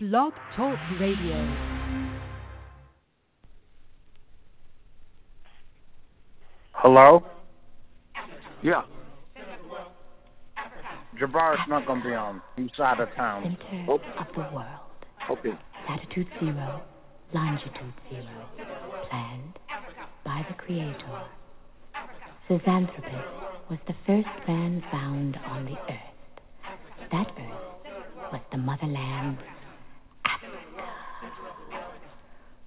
Blog Talk Radio. Hello? Yeah. Jabbar's not going to be on. He's out of town. Center Oh. of the world. Okay. Latitude zero, longitude zero. Planned by the Creator. Zinjanthropus was the first man found on the earth. That earth was the motherland, Africa.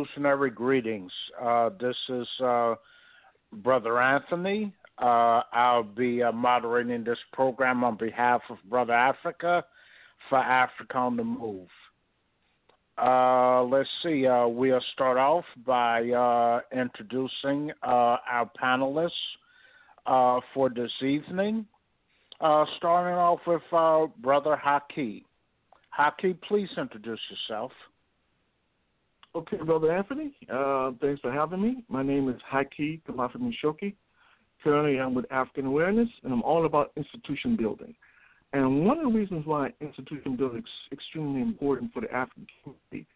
Revolutionary greetings. Uh, this is uh, Brother Anthony. Uh, I'll be uh, moderating this program on behalf of Brother Africa for Africa on the Move. Uh, let's see. Uh, we'll start off by introducing our panelists for this evening. Starting off with Brother Haki. Haki, please introduce yourself. Okay, Brother Anthony. Uh, thanks for having me. My name is Haki Kamafi Mishoki. Currently, I'm with African Awareness, and I'm all about institution building. And one of the reasons why institution building is extremely important for the African community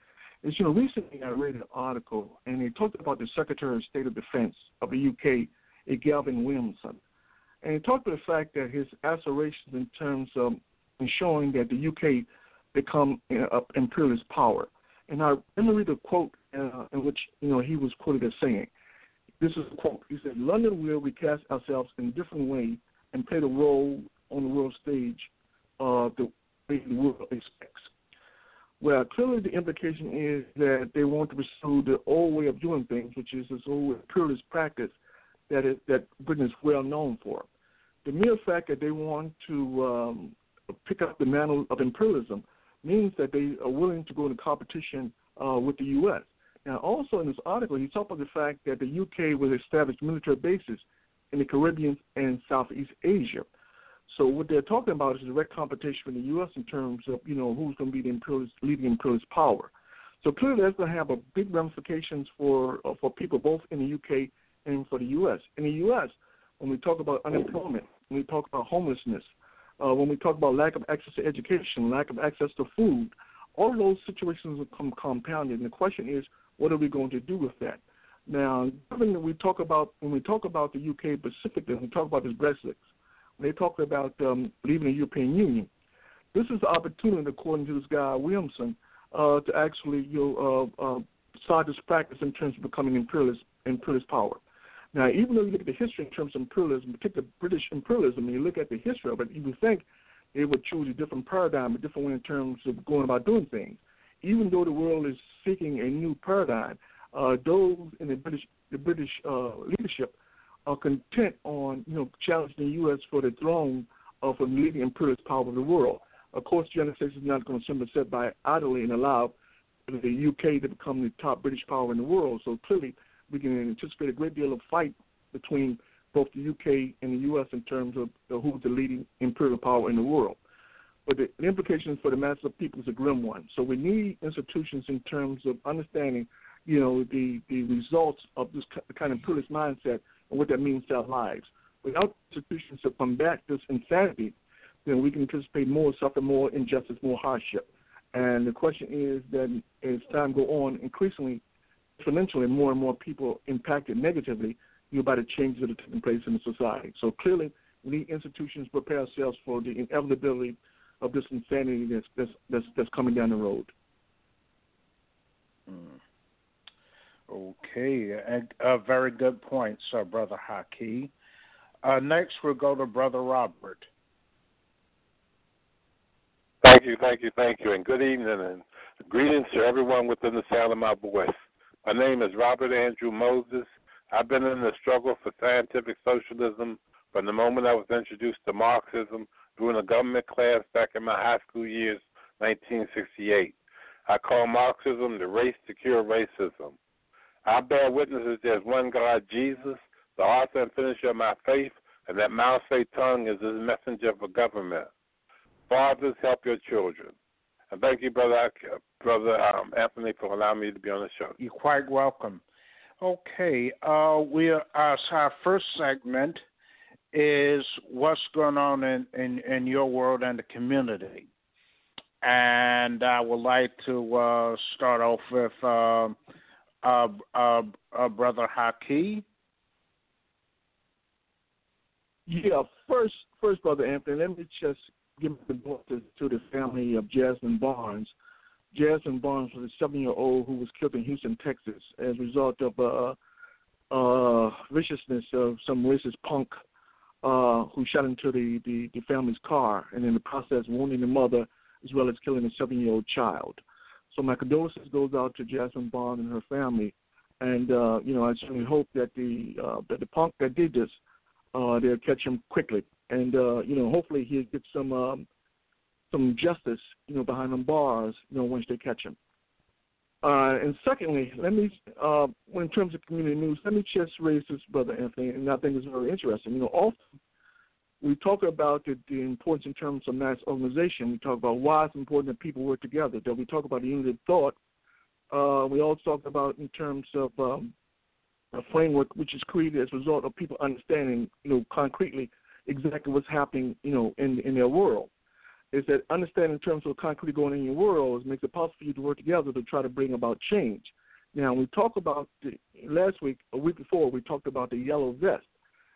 is, you know, recently I read an article, and they talked about the Secretary of State of Defense of the UK, Gavin Williamson. And he talked about the fact that his aspirations in terms of ensuring that the UK become uh, imperialist power. And I let me read a quote uh, in which you know he was quoted as saying, "This is a quote. He said, London will recast ourselves in a different way and play the role on the world stage uh, the way the world expects." Well, clearly the implication is that they want to pursue the old way of doing things, which is this old imperialist practice that is, that Britain is well known for. The mere fact that they want to um, pick up the mantle of imperialism means that they are willing to go into competition uh, with the U.S. Now, also in this article, he talked about the fact that the UK will establish military bases in the Caribbean and Southeast Asia. So what they're talking about is direct competition with the U.S. in terms of you know who's going to be the imperialist, leading imperialist power. So clearly, that's going to have a big ramifications for uh, for people both in the UK and for the U.S. In the U.S., when we talk about unemployment, when we talk about homelessness, uh, when we talk about lack of access to education, lack of access to food, all those situations become compounded. And the question is, what are we going to do with that? Now, given that we talk about when we talk about the UK specifically, when we talk about this Brexit, when they talk about um, leaving the European Union, this is the opportunity, according to this guy Williamson, uh, to actually you know, uh, uh, saw this practice in terms of becoming imperialist imperialist power. Now, even though you look at the history in terms of imperialism, particularly British imperialism, and you look at the history of it, you would think they would choose a different paradigm, a different way in terms of going about doing things. Even though the world is seeking a new paradigm, uh, those in the British the British uh, leadership are content on you know challenging the U.S. for the throne of a leading imperialist power of the world. Of course, the United States is not going to simply sit by idly and allow the UK to become the top British power in the world. So clearly, we can anticipate a great deal of fight between both the UK and the US in terms of who's the leading imperial power in the world. But the, the implications for the masses of people is a grim one. So we need institutions in terms of understanding, you know, the the results of this kind of imperialist mindset and what that means to our lives. Without institutions to combat this insanity, then we can anticipate more suffering, more injustice, more hardship. And the question is that as time go on, increasingly, exponentially, more and more people impacted negatively you know, by the changes that are taking place in the society. So clearly, we need institutions to prepare ourselves for the inevitability of this insanity that's that's that's, that's coming down the road. Mm. Okay, a, a very good point, sir, Brother Haki. Uh, next, we'll go to Brother Robert. Thank you, thank you, thank you, and good evening and greetings to everyone within the sound of my voice. My name is Robert Andrew Moses. I've been in the struggle for scientific socialism from the moment I was introduced to Marxism during a government class back in my high school years, 1968. I call Marxism the race to cure racism. I bear witness that there's one God, Jesus, the author and finisher of my faith, and that Mao Zedong is his messenger for government. Fathers, help your children. And thank you, brother, brother um, Anthony, for allowing me to be on the show. You're quite welcome. Okay, uh, we are, uh, so our first segment is what's going on in, in, in your world and the community. And I would like to uh, start off with uh, uh, uh, uh, Brother Haki. Yeah, first, first, brother Anthony, let me just give the book to, to the family of Jasmine Barnes. Jasmine Barnes was a seven-year-old who was killed in Houston, Texas, as a result of uh, uh, viciousness of some racist punk uh, who shot into the, the, the family's car, and in the process wounding the mother as well as killing a seven-year-old child. So my condolences goes out to Jasmine Barnes and her family, and uh, you know I certainly hope that the uh, that the punk that did this uh, they'll catch him quickly, and uh, you know hopefully he'll get some um, some justice you know behind them bars you know once they catch him. Uh, and secondly, let me, uh, in terms of community news, let me just raise this, Brother Anthony, and I think it's very interesting. You know, often we talk about the, the importance in terms of mass organization. We talk about why it's important that people work together. That we talk about the unity of thought. Uh, we also talk about in terms of um, a framework which is created as a result of people understanding, you know, concretely exactly what's happening, you know, in in their world is that understanding terms of concrete going in your world makes it possible for you to work together to try to bring about change. Now, we talked about the, last week, a week before, we talked about the yellow vest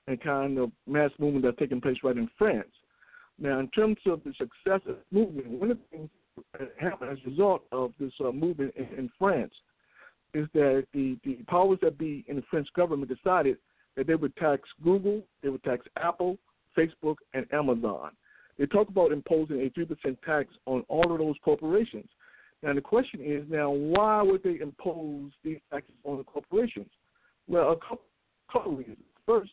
and kind of mass movement that's taking place right in France. Now, in terms of the success of the movement, one of the things that happened as a result of this uh, movement in, in France is that the, the powers that be in the French government decided that they would tax Google, they would tax Apple, Facebook, and Amazon. They talk about imposing a 3% tax on all of those corporations. Now, the question is now, why would they impose these taxes on the corporations? Well, a couple, couple reasons. First,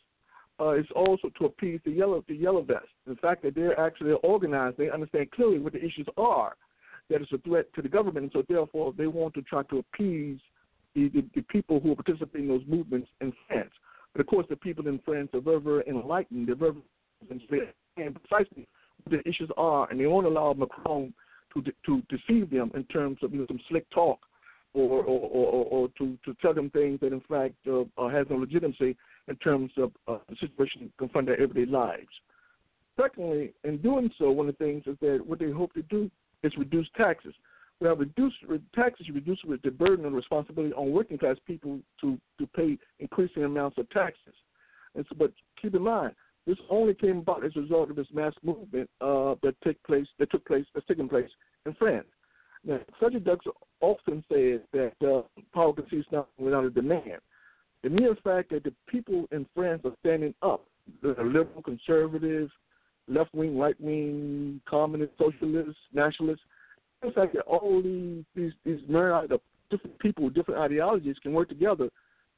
uh, it's also to appease the yellow the yellow vest. The fact that they're actually organized, they understand clearly what the issues are. That it's a threat to the government, and so therefore they want to try to appease the, the, the people who are participating in those movements in France. But of course, the people in France are very, very enlightened. They're very and precisely what the issues are, and they won't allow Macron to to deceive them in terms of you know some slick talk, or or, or, or to to tell them things that in fact uh, uh, has no legitimacy in terms of uh, the situation confront their everyday lives. Secondly, in doing so, one of the things is that what they hope to do is reduce taxes. Well, reduce taxes, reduce the burden and responsibility on working class people to to pay increasing amounts of taxes. And so, but keep in mind, this only came about as a result of this mass movement uh, that took place that took place that's taking place in France. Now, Frederick Douglass often says that uh, power concedes nothing without a demand. The mere fact that the people in France are standing up, the liberal, conservative, left wing, right wing, communist, socialist, nationalist, the fact that all these these these myriad of different people different ideologies can work together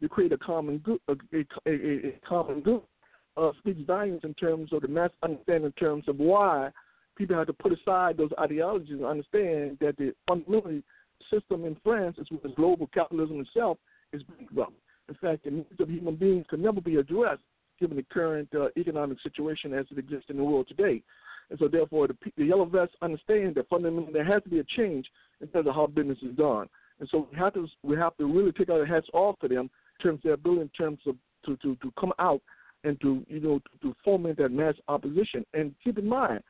to create a common good, a, a, a, a common good, uh, speaks volumes in terms of the mass understanding in terms of why people have to put aside those ideologies and understand that the fundamentally system in France, as well as global capitalism itself, is bankrupt. In fact, the needs of human beings can never be addressed given the current uh, economic situation as it exists in the world today. And so, therefore, the, the yellow vests understand that fundamentally there has to be a change in terms of how business is done. And so, we have to we have to really take our hats off to them in terms of their ability, in terms of to, to, to come out and to you know to, to foment that mass opposition. And keep in mind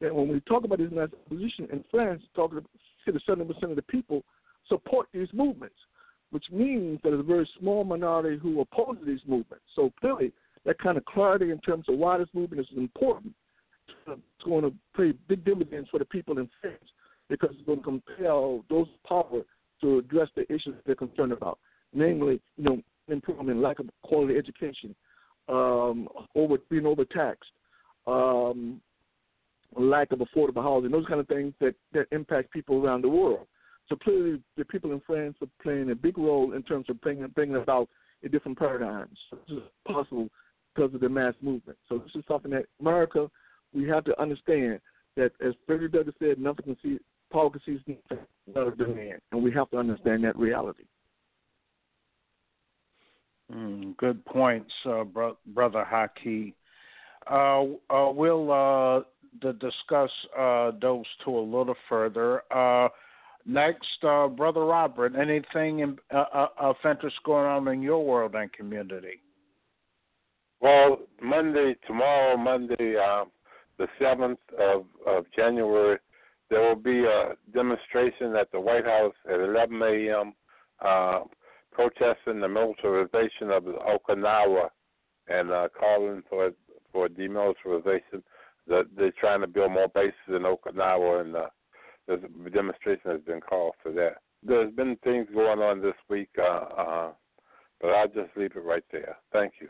that when we talk about this mass opposition in France, talking to seventy percent of the people support these movements, which means that there's a very small minority who oppose these movements. So clearly, that kind of clarity in terms of why this movement is important is going to pay big dividends for the people in France because it's going to compel those power to address the issues they're concerned about, namely, you know, improvement, lack of quality education, um, over being overtaxed, um, lack of affordable housing, those kind of things that, that impact people around the world. So clearly, the people in France are playing a big role in terms of bringing, bringing about a different paradigm. So this is possible because of the mass movement. So this is something that America, we have to understand that, as Frederick Douglass said, nothing can see, Paul can see nothing without a demand, and we have to understand that reality. Mm, good points, uh, bro- Brother Haki. Uh, uh, we'll uh, discuss uh, those two a little further. Next, Brother Robert, anything in, of interest going on in your world and community? Well, Monday, tomorrow, Monday, um, the 7th of, of January, there will be a demonstration at the White House at 11 a.m. Uh, protesting the militarization of Okinawa and uh, calling for for demilitarization. The, they're trying to build more bases in Okinawa, and uh, there's a demonstration has been called for that. There's been things going on this week, uh, uh, but I'll just leave it right there. Thank you.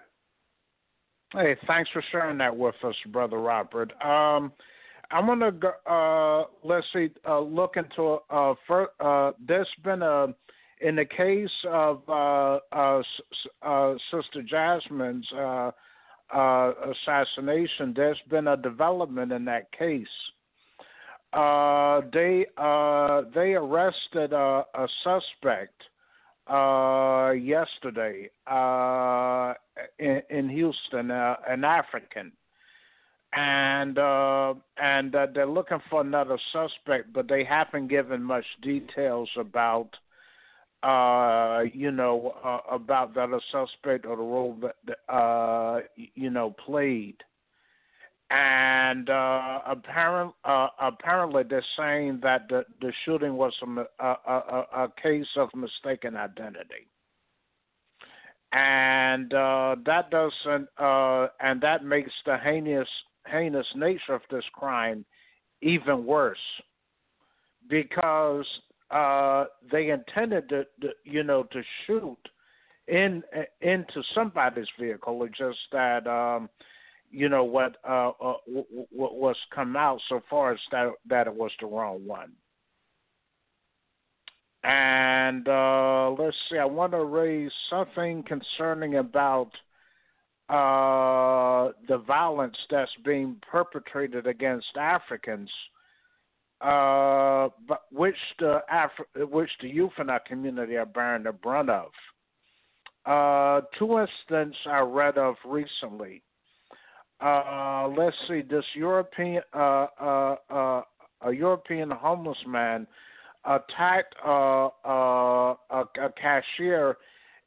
Hey, thanks for sharing that with us, Brother Robert. Um, I'm gonna go, uh, let's see, uh, look into uh, for, uh, there's been a in the case of uh, uh, uh, Sister Jasmine's uh, uh, assassination, there's been a development in that case. They they arrested a, a suspect yesterday in, in Houston, an African, and uh, and uh, they're looking for another suspect, but they haven't given much details about uh, you know, uh, about that a suspect or the role that uh, you know played. And uh, uh, apparently, they're saying that the, the shooting was a, a, a, a case of mistaken identity, and uh, that doesn't, uh, and that makes the heinous heinous nature of this crime even worse, because uh, they intended to, to, you know, to shoot in into somebody's vehicle. It's just that, um, you know, what uh, uh, what was come out so far as that that it was the wrong one. And uh, let's see, I want to raise something concerning about uh, the violence that's being perpetrated against Africans uh, but which the Afri- which the youth in our community are bearing the brunt of. Uh, two instances I read of recently. Uh, let's see, this European uh, uh, uh, a European homeless man attacked a, a cashier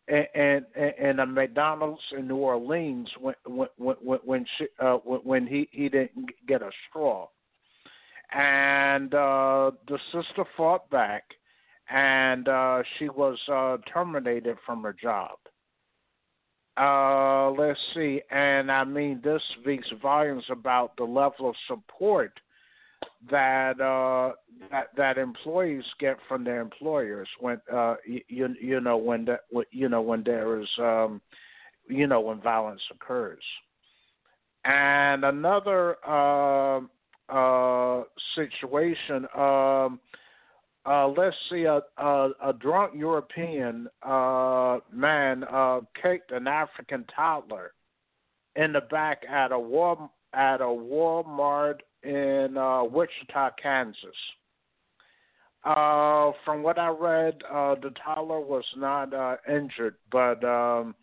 in, in, in a McDonald's in New Orleans when when when when, she, when he he didn't get a straw and uh, the sister fought back, and uh, she was uh, terminated from her job. Uh, let's see, and I mean this speaks volumes about the level of support that uh, that that employees get from their employers when uh, you you know when that you know when there is um, you know when violence occurs. And another uh, uh, situation, um, uh, let's see, a, a, a drunk European uh, man uh, kicked an African toddler in the back at a war at a Walmart in uh, Wichita, Kansas. Uh, from what I read, uh, the toddler was not uh, injured, but um,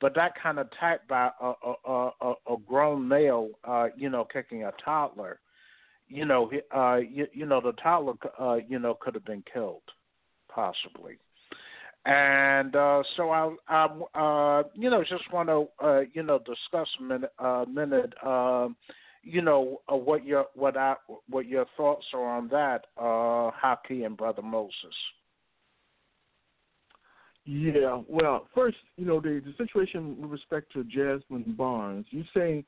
but that kind of attack by a, a, a, a grown male, uh, you know, kicking a toddler, you know, uh, you, you know, the toddler, uh, you know, could have been killed, possibly. And uh, so I, I, uh, you know, just want to, uh, you know, discuss a minute, uh, minute, uh, you know, uh, what your what I what your thoughts are on that, uh, Haki and Brother Moses. Yeah, well, first, you know, the, the situation with respect to Jasmine Barnes, you saying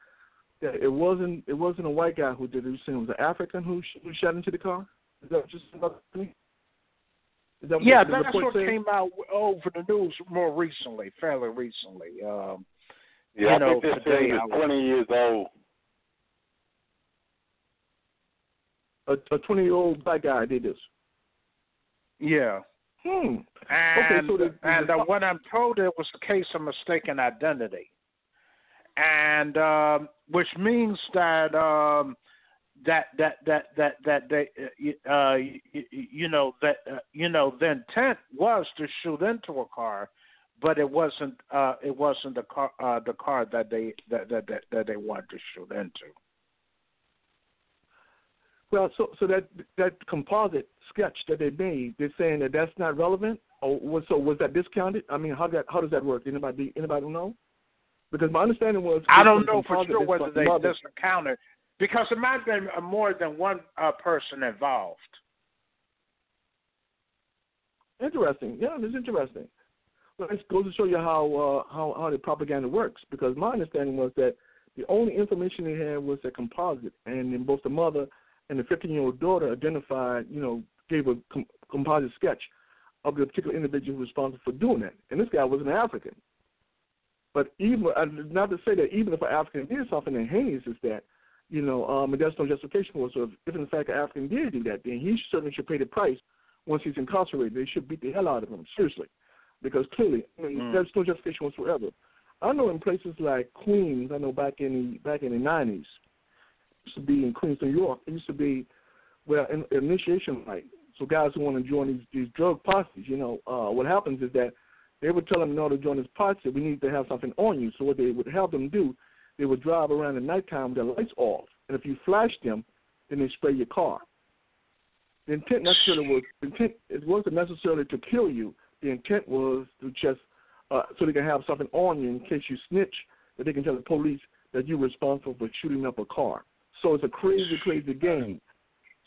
that it wasn't it wasn't a white guy who did it. You saying it was an African who sh- who shot into the car? Is that just about me? Is that Yeah, the that's report what said? came out over the news more recently, fairly recently. Um, Yeah, You I know, think this today thing is 20 years old. A, a twenty year old black guy did this. yeah. Hmm. And, so the- the- and uh, what I'm told, it was a case of mistaken identity, and um, which means that um, that that that that that they uh, you, you know that uh, you know the intent was to shoot into a car, but it wasn't uh, it wasn't the car uh, the car that they that, that that that they wanted to shoot into. Well, so so that that composite sketch that they made, they're saying that that's not relevant. Or was so was that discounted? I mean, how that how does that work? Anybody anybody know? Because my understanding was I don't know for sure whether they mother. discounted because it might have been more than one uh, person involved. Interesting. Yeah, it's interesting. Well, it goes to show you how uh, how how the propaganda works. Because my understanding was that the only information they had was a composite, and then both the mother and the 15 year old daughter identified, you know, gave a com- composite sketch of the particular individual responsible for doing that. And this guy was an African. But even uh, not to say that even if an African did something that heinous is that, you know, um, and there's no justification for it. So if, if in fact an African did do that, then he certainly should pay the price once he's incarcerated. They should beat the hell out of him, seriously, because clearly I mean, Mm. there's no justification whatsoever. I know in places like Queens, I know back in the back in the nineties, used to be in Queens, New York. It used to be well an initiation rite. So guys who want to join these these drug posses, you know, uh, what happens is that they would tell them in order to join this posse, we need to have something on you. So what they would have them do, they would drive around at nighttime with their lights off, and if you flash them, then they spray your car. The intent necessarily was intent it wasn't necessarily to kill you. The intent was to just uh, so they can have something on you in case you snitch, that they can tell the police that you're responsible for shooting up a car. So it's a crazy, crazy game.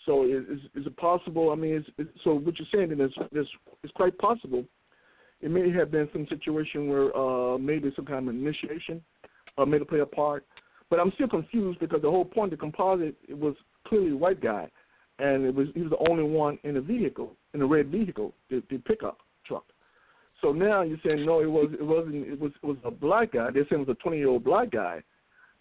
So is is, it possible? I mean, it's, it's, so what you're saying is it's, it's quite possible. It may have been some situation where uh, maybe some kind of initiation uh, may have played a part. But I'm still confused because the whole point of the composite it was clearly a white guy, and it was he was the only one in the vehicle, in the red vehicle, the, the pickup truck. So now you're saying no, it was it wasn't it was it was a black guy. They're saying it was a 20 year old black guy.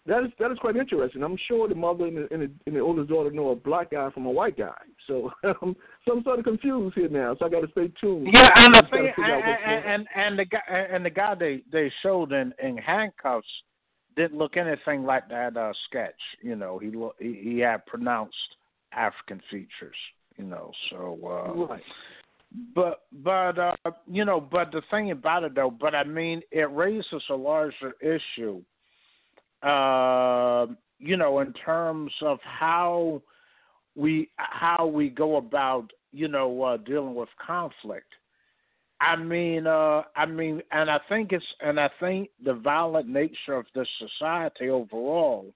That is that is quite interesting. I'm sure the mother and the, and the, and the oldest daughter know a black guy from a white guy. So um, so I'm sort of confused here now. So I got to stay tuned. Yeah, and the I'm trying to thing, figure out what's going and, and and the guy and the guy they they showed in in handcuffs didn't look anything like that uh, sketch. You know, he lo- he, he had pronounced African features. You know, so uh, Right. but but uh, you know, but the thing about it though, but I mean, it raises a larger issue. Uh, you know, in terms of how we how we go about you know uh, dealing with conflict. I mean, uh, I mean, and I think it's, and I think the violent nature of this society overall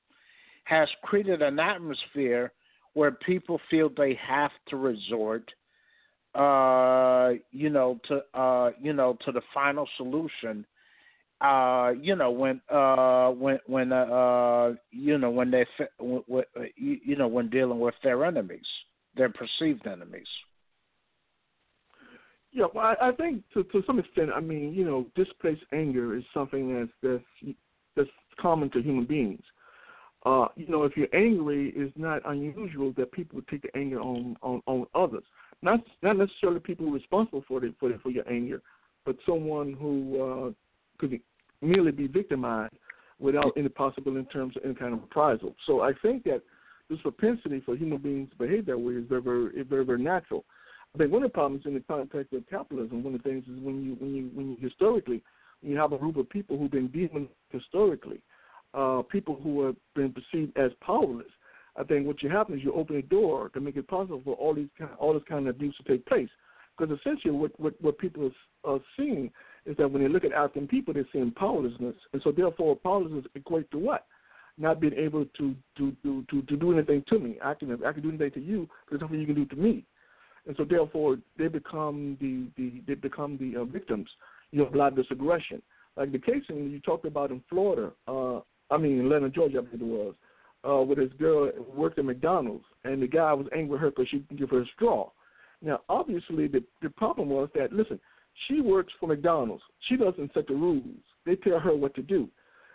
has created an atmosphere where people feel they have to resort, uh, you know, to, uh, you know, to the final solution, uh, you know, when uh, when when uh, uh, you know when they when, when, you, you know when dealing with their enemies, their perceived enemies. Yeah, well, I, I think to to some extent, I mean, you know, displaced anger is something that's that's that's common to human beings. Uh, you know, if you're angry, it's not unusual that people would take the anger on on on others. Not not necessarily people responsible for the, for the, for your anger, but someone who uh, could merely be victimized without any possible in terms of any kind of reprisal. So I think that this propensity for human beings to behave that way is very very very very natural. I think one of the problems in the context of capitalism, one of the things is when you when you when you historically you have a group of people who've been demonized historically, uh, people who have been perceived as powerless. I think what you happen is you open a door to make it possible for all these kind, all this kind of abuse to take place. Because essentially, what what, what people are seeing is that when they look at African people, they're seeing powerlessness, and so therefore powerlessness equate to what? Not being able to to to to, to do anything to me. I can I can do anything to you, but there's nothing you can do to me. And so therefore, they become the the they become the uh, victims, you know, a lot of this aggression. Like the case in you talked about in Florida, uh, I mean, in Atlanta, Georgia, I believe it was, uh, with this girl worked at McDonald's, and the guy was angry with her because she didn't give her a straw. Now, obviously, the the problem was that listen, she works for McDonald's. She doesn't set the rules. They tell her what to do,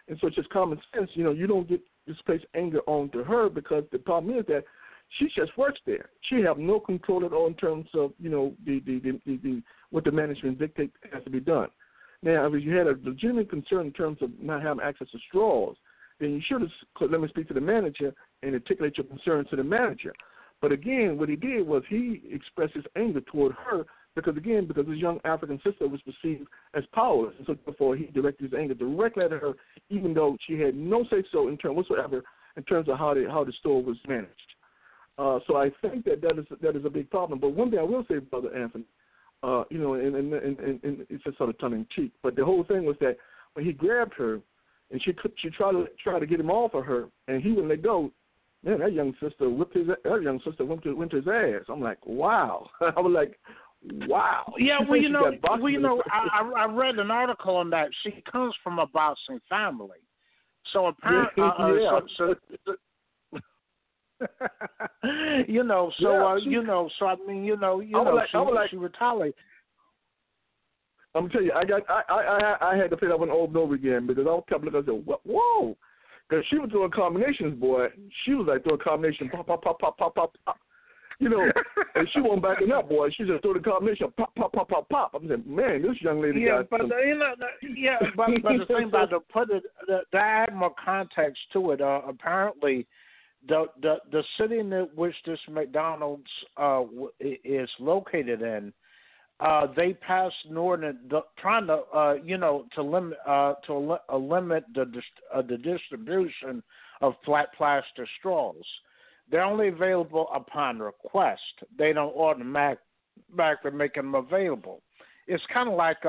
and so it's just common sense. You know, you don't get this place anger onto her because the problem is that she just works there. She have no control at all in terms of you know the the the, the, the what the management dictate has to be done. Now, if you had a legitimate concern in terms of not having access to straws, then you should have let me speak to the manager and articulate your concerns to the manager. But again, what he did was he expressed his anger toward her because again, because his young African sister was perceived as powerless, and so therefore he directed his anger directly at her, even though she had no say so in terms whatsoever in terms of how the how the store was managed. Uh, so I think that that is that is a big problem. But one thing I will say, Brother Anthony, uh, you know, and, and, and, and it's just sort of tongue in cheek. But the whole thing was that when he grabbed her, and she she tried to try to get him off of her, and he wouldn't let go. Man, that young sister whipped his that young sister went to went to his ass. I'm like, wow. I was like, wow. Yeah, well, you know, well, you know. I, I I read an article on that. She comes from a boxing family, so apparently, uh, uh, Yeah. so, so, you know, so Yeah, uh, she- you know, so I mean, you know, you I know, like- she I like- she retaliated. I'm telling you, I got I I I, I had to play that one over and over again because I was kept looking. I said, Whoa!" Because she was doing combinations, boy. She was like doing combination, pop, pop, pop, pop, pop, pop, pop. You know, and she wasn't backing up, boy. She just threw the combination, pop, pop, pop, pop, pop. I'm saying, man, this young lady Yeah, got but some. uh, you know, the- yeah, but but the thing about to put it, the, to add more context to it, uh, apparently, the the the city in which this McDonald's uh is located in, uh, they passed an ordinance the, trying to uh you know to limit uh to li- uh, limit the dis- uh, the distribution of flat plastic straws. They're only available upon request. They don't automatically make them available it's kind of like a,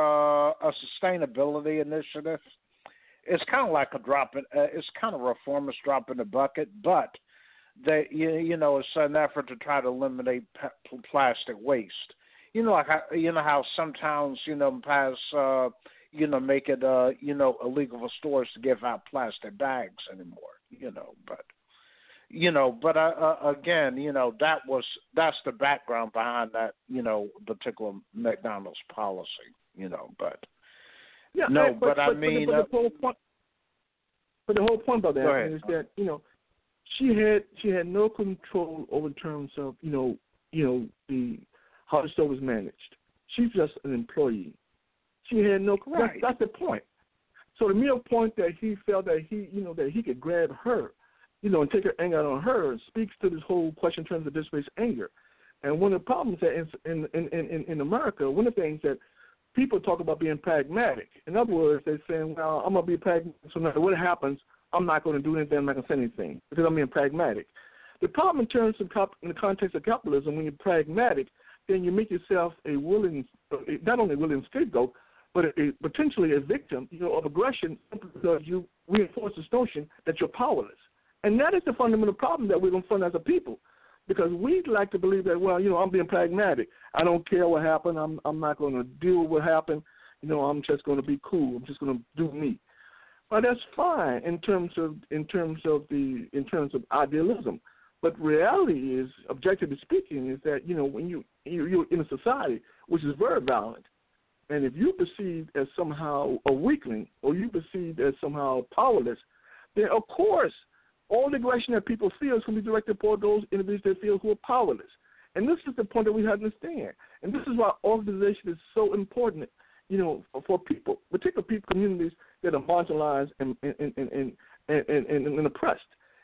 a sustainability initiative. It's kind of like a drop in. Uh, it's kind of reformist drop in the bucket, but they, you, you know, it's an effort to try to eliminate pa- plastic waste. You know, like how, you know how some towns, you know, pass, uh, you know, make it, uh, you know, illegal for stores to give out plastic bags anymore. You know, but you know, but uh, uh, again, you know, that was that's the background behind that, you know, particular McDonald's policy, you know, but Yeah, No, but, but I mean, but, uh, the whole point, but the whole point about that is that you know she had she had no control over terms of you know you know the how the store was managed. She's just an employee. She had no. Right. That's, that's the point. So the mere point that he felt that he you know that he could grab her, you know, and take her anger out on her speaks to this whole question in terms of displaced anger. And one of the problems that in in in in, America, one of the things that people talk about being pragmatic. In other words, they're saying, well, I'm going to be pragmatic, so no matter what happens, I'm not going to do anything, I'm not going to say anything, because I'm being pragmatic. The problem in terms of, in the context of capitalism, when you're pragmatic, then you make yourself a willing, not only a willing scapegoat, but a, a, potentially a victim, you know, of aggression because you reinforce this notion that you're powerless. And that is the fundamental problem that we're confront as a people because we like to believe that well, you know, I'm being pragmatic. I don't care what happened. I'm I'm not going to deal with what happened. You know, I'm just going to be cool. I'm just going to do me. But that's fine in terms of in terms of the in terms of idealism. But reality is, objectively speaking, is that you know when you, you you're in a society which is very violent, and if you're perceived as somehow a weakling or you perceived as somehow powerless, then of course all the aggression that people feel is going to be directed toward those individuals they feel who are powerless. And this is the point that we have to understand. And this is why organization is so important, you know, for people, particularly people communities that are marginalized and and and and, and, and, and oppressed.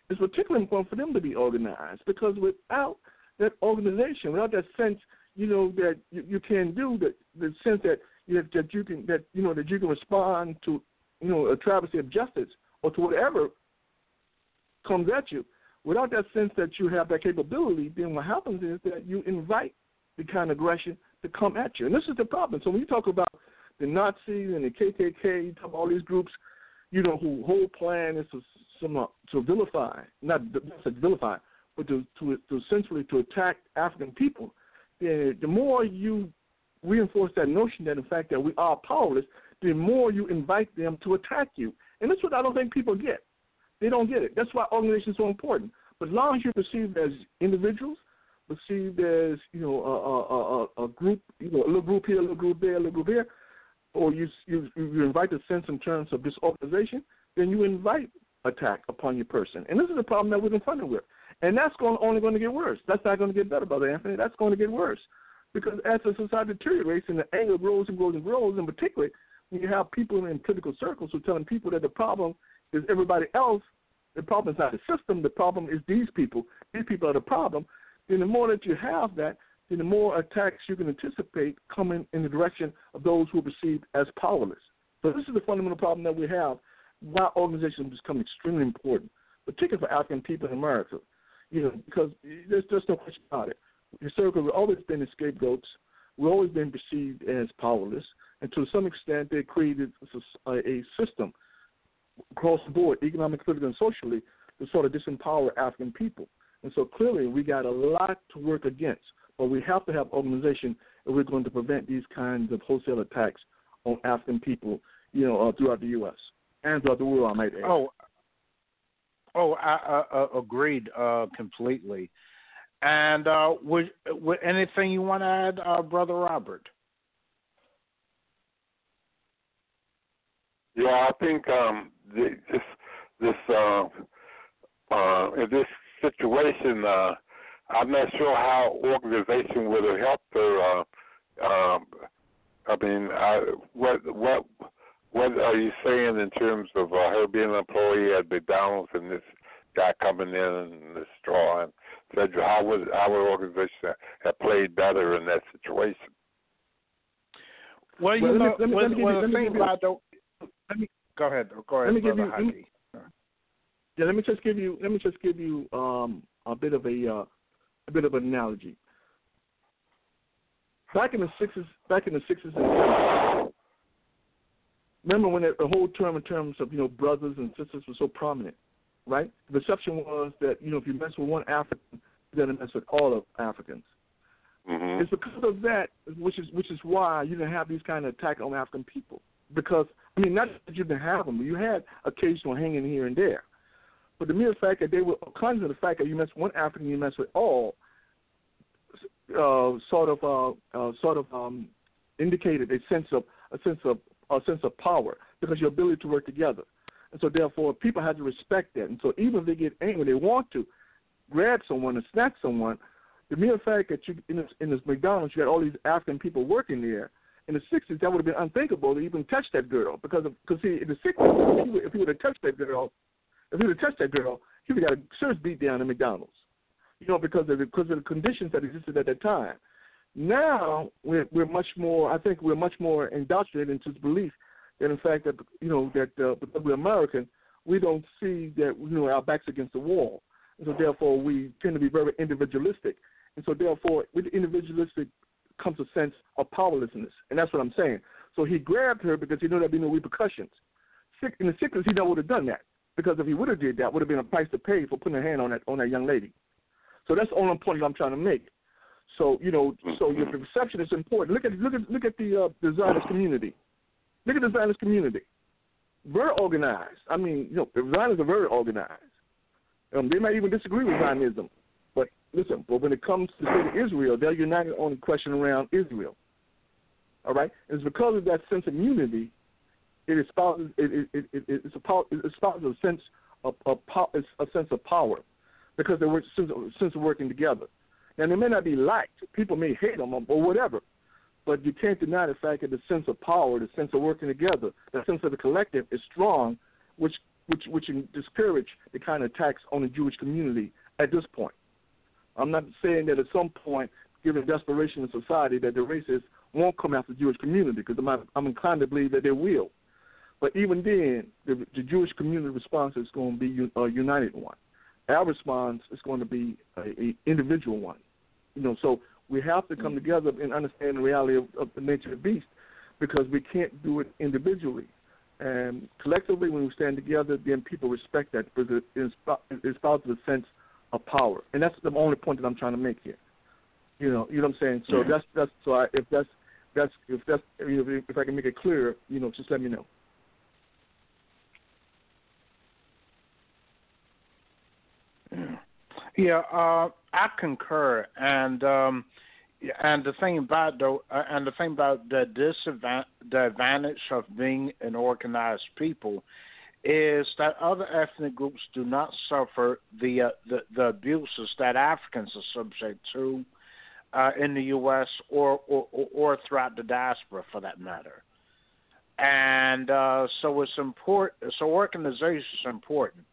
It's particularly important for them to be organized because without that organization, without that sense, you know, that you, you can do the the sense that you have, that you can that you know that you can respond to you know a travesty of justice or to whatever comes at you. Without that sense that you have that capability, then what happens is that you invite the kind of aggression to come at you. And this is the problem. So when you talk about the Nazis and the KKK, you talk about all these groups, you know, whose whole plan is to some, uh, to vilify, not to vilify, but to, to, to essentially to attack African people. Then the more you reinforce that notion that in fact that we are powerless, the more you invite them to attack you. And that's what I don't think people get. They don't get it. That's why organizations are so important. But as long as you're perceived as individuals, perceived as you know a, a, a, a group, you know, a little group here, a little group there, a little group here, or you you, you invite the sense in terms of disorganization, then you invite attack upon your person. And this is the problem that we're confronted with. And that's going, only going to get worse. That's not going to get better, Brother Anthony. That's going to get worse. Because as the society deteriorates and the anger grows and grows and grows, and particularly when you have people in political circles who are telling people that the problem is everybody else, the problem is not the system, the problem is these people. These people are the problem. Then the more that you have that, then the more attacks you can anticipate coming in the direction of those who are perceived as powerless. So this is the fundamental problem that we have. Why organizations become extremely important, particularly for African people in America. You know, because there's just no question about it. Historically, we've always been scapegoats. We've always been perceived as powerless, and to some extent, they created a, a system across the board, economically, politically, and socially, to sort of disempower African people. And so clearly, we got a lot to work against. But we have to have organization if we're going to prevent these kinds of wholesale attacks on African people, you know, uh, throughout the U.S. and throughout the world. I might add. Oh, oh, I, I, I agreed uh, completely. And uh, would, would anything you want to add, uh, Brother Robert? Yeah, I think um, this this uh, uh, in this situation, uh, I'm not sure how organization would have helped her. Uh, um, I mean, I, what what what are you saying in terms of uh, her being an employee at McDonald's and this guy coming in and this destroying? Federal, how would our organization have played better in that situation? Well, you Well, let me- know, let me- well, let me give well, you- the let me thing give you- about the, let me go ahead, go ahead, let me give you- let me- Yeah, let me just give you let me just give you um, a bit of a uh, a bit of an analogy. Back in the sixties, back in the sixties and seventies, remember when the whole term in terms of you know brothers and sisters was so prominent, right? The perception was that you know if you mess with one African, you're gonna mess with all of Africans. Mm-hmm. It's because of that, which is which is why you didn't have these kind of attack on African people. Because I mean, not that you didn't have them, but you had occasional hanging here and there. But the mere fact that they were of the fact that you mess with one African, you mess with all, uh, sort of uh, uh, sort of um, indicated a sense of a sense of a sense of power because your ability to work together. And so therefore, people have to respect that. And so even if they get angry, they want to grab someone and snatch someone. The mere fact that you in this, in this McDonald's, you got all these African people working there. In the '60s, that would have been unthinkable to even touch that girl because because see in the '60s, if he would, if he would have touched that girl, if he would have touched that girl, he would have got a serious beat down in McDonald's. You know, because of the, because of the conditions that existed at that time. Now we're we're much more. I think we're much more indoctrinated into the belief that in fact that you know that uh, because we're American, we don't see that you know our backs against the wall, and so therefore we tend to be very individualistic, and so therefore with individualistic comes a sense of powerlessness, and that's what I'm saying. So he grabbed her because he knew there'd be no repercussions. Sick in the sickness, he never would have done that because if he would have did that, would have been a price to pay for putting a hand on that on that young lady. So that's the only point that I'm trying to make. So you know, so your perception is important. Look at look at look at the uh, the Zionist community. Look at the Zionist community. Very organized. I mean, you know, the Zionists are very organized. Um, they might even disagree with Zionism. But listen, but when it comes to the Israel, they're united on the question around Israel. All right? And it's because of that sense of unity, it espouses, it, it, it, it, it's a it espouses a sense of, it's a sense of power because they work sense of, sense of working together. Now, they may not be liked. People may hate them or whatever, but you can't deny the fact that the sense of power, the sense of working together, the sense of the collective is strong, which which which discourage the kind of attacks on the Jewish community at this point. I'm not saying that at some point, given desperation in society, that the racists won't come after the Jewish community, because I'm, I'm inclined to believe that they will. But even then, the, the Jewish community response is going to be a united one. Our response is going to be a, a individual one. You know, so we have to come mm. together and understand the reality of, of the nature of the beast, because we can't do it individually. And collectively, when we stand together, then people respect that because it espouses a sense of power, and that's the only point that I'm trying to make here. You know, you know what I'm saying. So Yeah. that's that's so I, if that's that's if that's you know, if I can make it clear, you know, just let me know. Yeah, uh, I concur, and um, and the thing about though, uh, and the thing about the disadvantage, the advantage of being an organized people, is that other ethnic groups do not suffer the uh, the, the abuses that Africans are subject to uh, in the U.S. Or, or or throughout the diaspora, for that matter. And uh, so it's important. So organization is important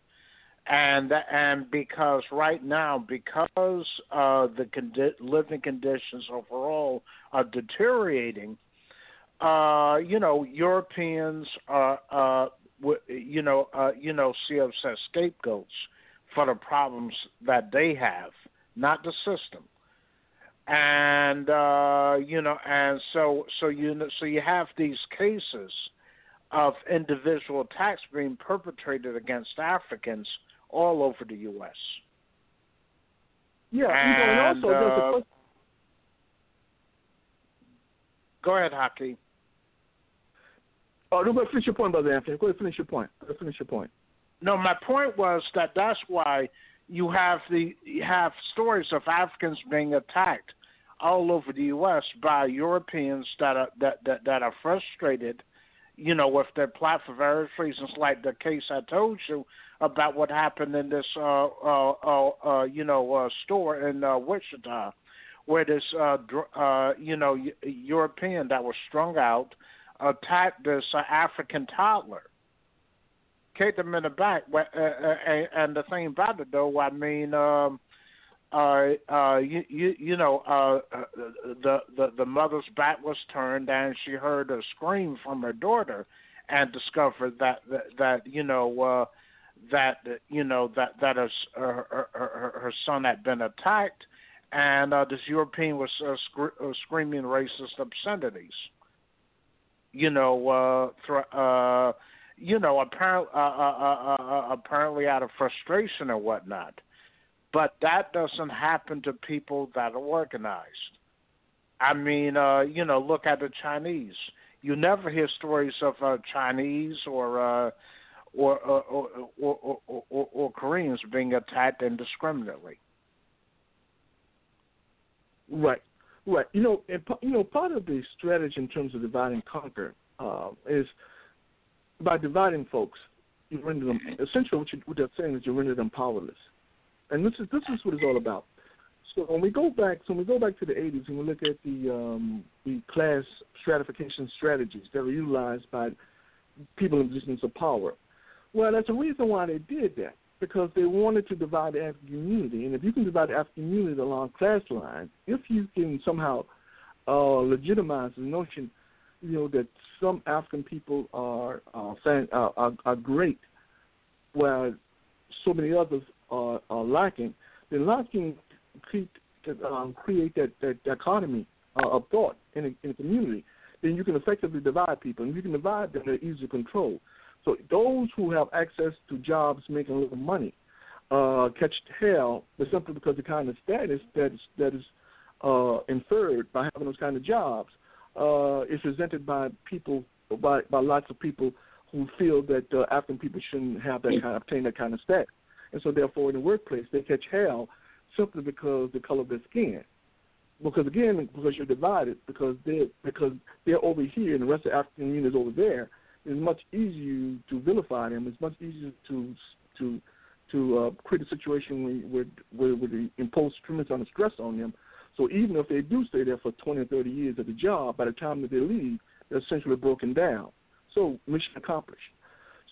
and and because right now, because uh, the condi- living conditions overall are deteriorating, uh, you know, Europeans are, uh, you know, uh, you know, see us as scapegoats for the problems that they have, not the system. And uh, you know, and so so you know, so you have these cases of individual attacks being perpetrated against Africans all over the U.S. Yeah, you know, and And, also there's a uh, question- Go ahead, Haki. Oh, but finish your point, brother Anthony. Go ahead, finish your point. Go ahead, finish your point. No, my point was that that's why you have the you have stories of Africans being attacked all over the U.S. by Europeans that are that that, that are frustrated, you know, with their plot for various reasons, like the case I told you about what happened in this uh uh uh, uh you know uh, store in uh, Wichita, where this uh dr- uh you know Eu- European that was strung out attacked this African toddler kicked him in the back. Uh, uh, and, the thing about it, though, I mean, um, uh, uh, you, you, you know, uh, uh, the, the the mother's back was turned, and she heard a scream from her daughter, and discovered that that, that you know. Uh, that you know that that her, her, her, her son had been attacked, and uh, this European was uh, scr- uh, screaming racist obscenities. You know, uh, thr- uh, you know, apparently, uh, uh, uh, uh, apparently out of frustration or whatnot. But that doesn't happen to people that are organized. I mean, uh, you know, look at the Chinese. You never hear stories of uh, Chinese or, uh, or, or, or, or, or, or, or Koreans being attacked indiscriminately. Right, right. You know, and, you know, part of the strategy in terms of divide and conquer uh, is by dividing folks, you render them. Essentially, what, you, what they're saying is you render them powerless, and this is this is what it's all about. So when we go back, so when we go back to the '80s and we look at the um, the class stratification strategies that were utilized by people in positions of power, well, there's a reason why they did that because they wanted to divide the African community, and if you can divide the African community along class lines, if you can somehow uh, legitimize the notion, you know, that some African people are uh, fan, uh, are, are great, while so many others are, are lacking, then can create, um, create that, that dichotomy uh, of thought in a, in a community. Then you can effectively divide people, and you can divide them; they're easy to control. So those who have access to jobs making a little money uh, catch hell, but simply because the kind of status that is that is uh, inferred by having those kind of jobs uh, is presented by people by by lots of people who feel that uh, African people shouldn't have that kind, obtain that kind of status, and so therefore in the workplace they catch hell simply because the color of their skin. Because again, because you're divided, because they're because they're over here and the rest of the African Union is over there. It's much easier to vilify them. It's much easier to to to uh, create a situation where where, where they impose tremendous amount of stress on them. So even if they do stay there for 20 or 30 years at the job, by the time that they leave, they're essentially broken down. So mission accomplished.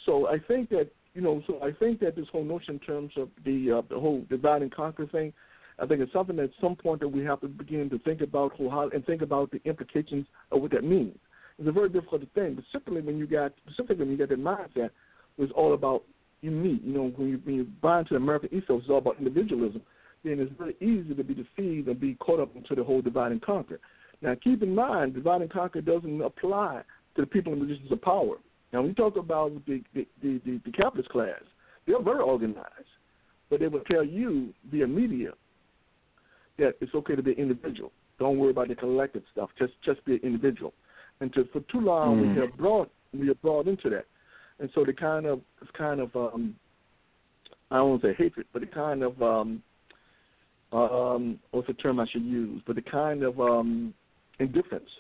So I think that you know, so I think that this whole notion in terms of the uh, the whole divide and conquer thing, I think it's something at some point that we have to begin to think about how and think about the implications of what that means. It's a very difficult thing, but simply when you got specifically when you got that mindset, it's all about you me. You know, when you when you buy into the American ethos, it's all about individualism. Then it's very easy to be deceived and be caught up into the whole divide and conquer. Now, keep in mind, divide and conquer doesn't apply to the people in positions of power. Now, when you talk about the the, the, the, the capitalist class, they're very organized, but they will tell you via media that it's okay to be an individual. Don't worry about the collective stuff. Just just be an individual. And to, for too long, Mm. we have brought we have brought into that, and so the kind of it's kind of um, I don't want to say hatred, but the kind of um, um, what's the term I should use? But the kind of um, indifference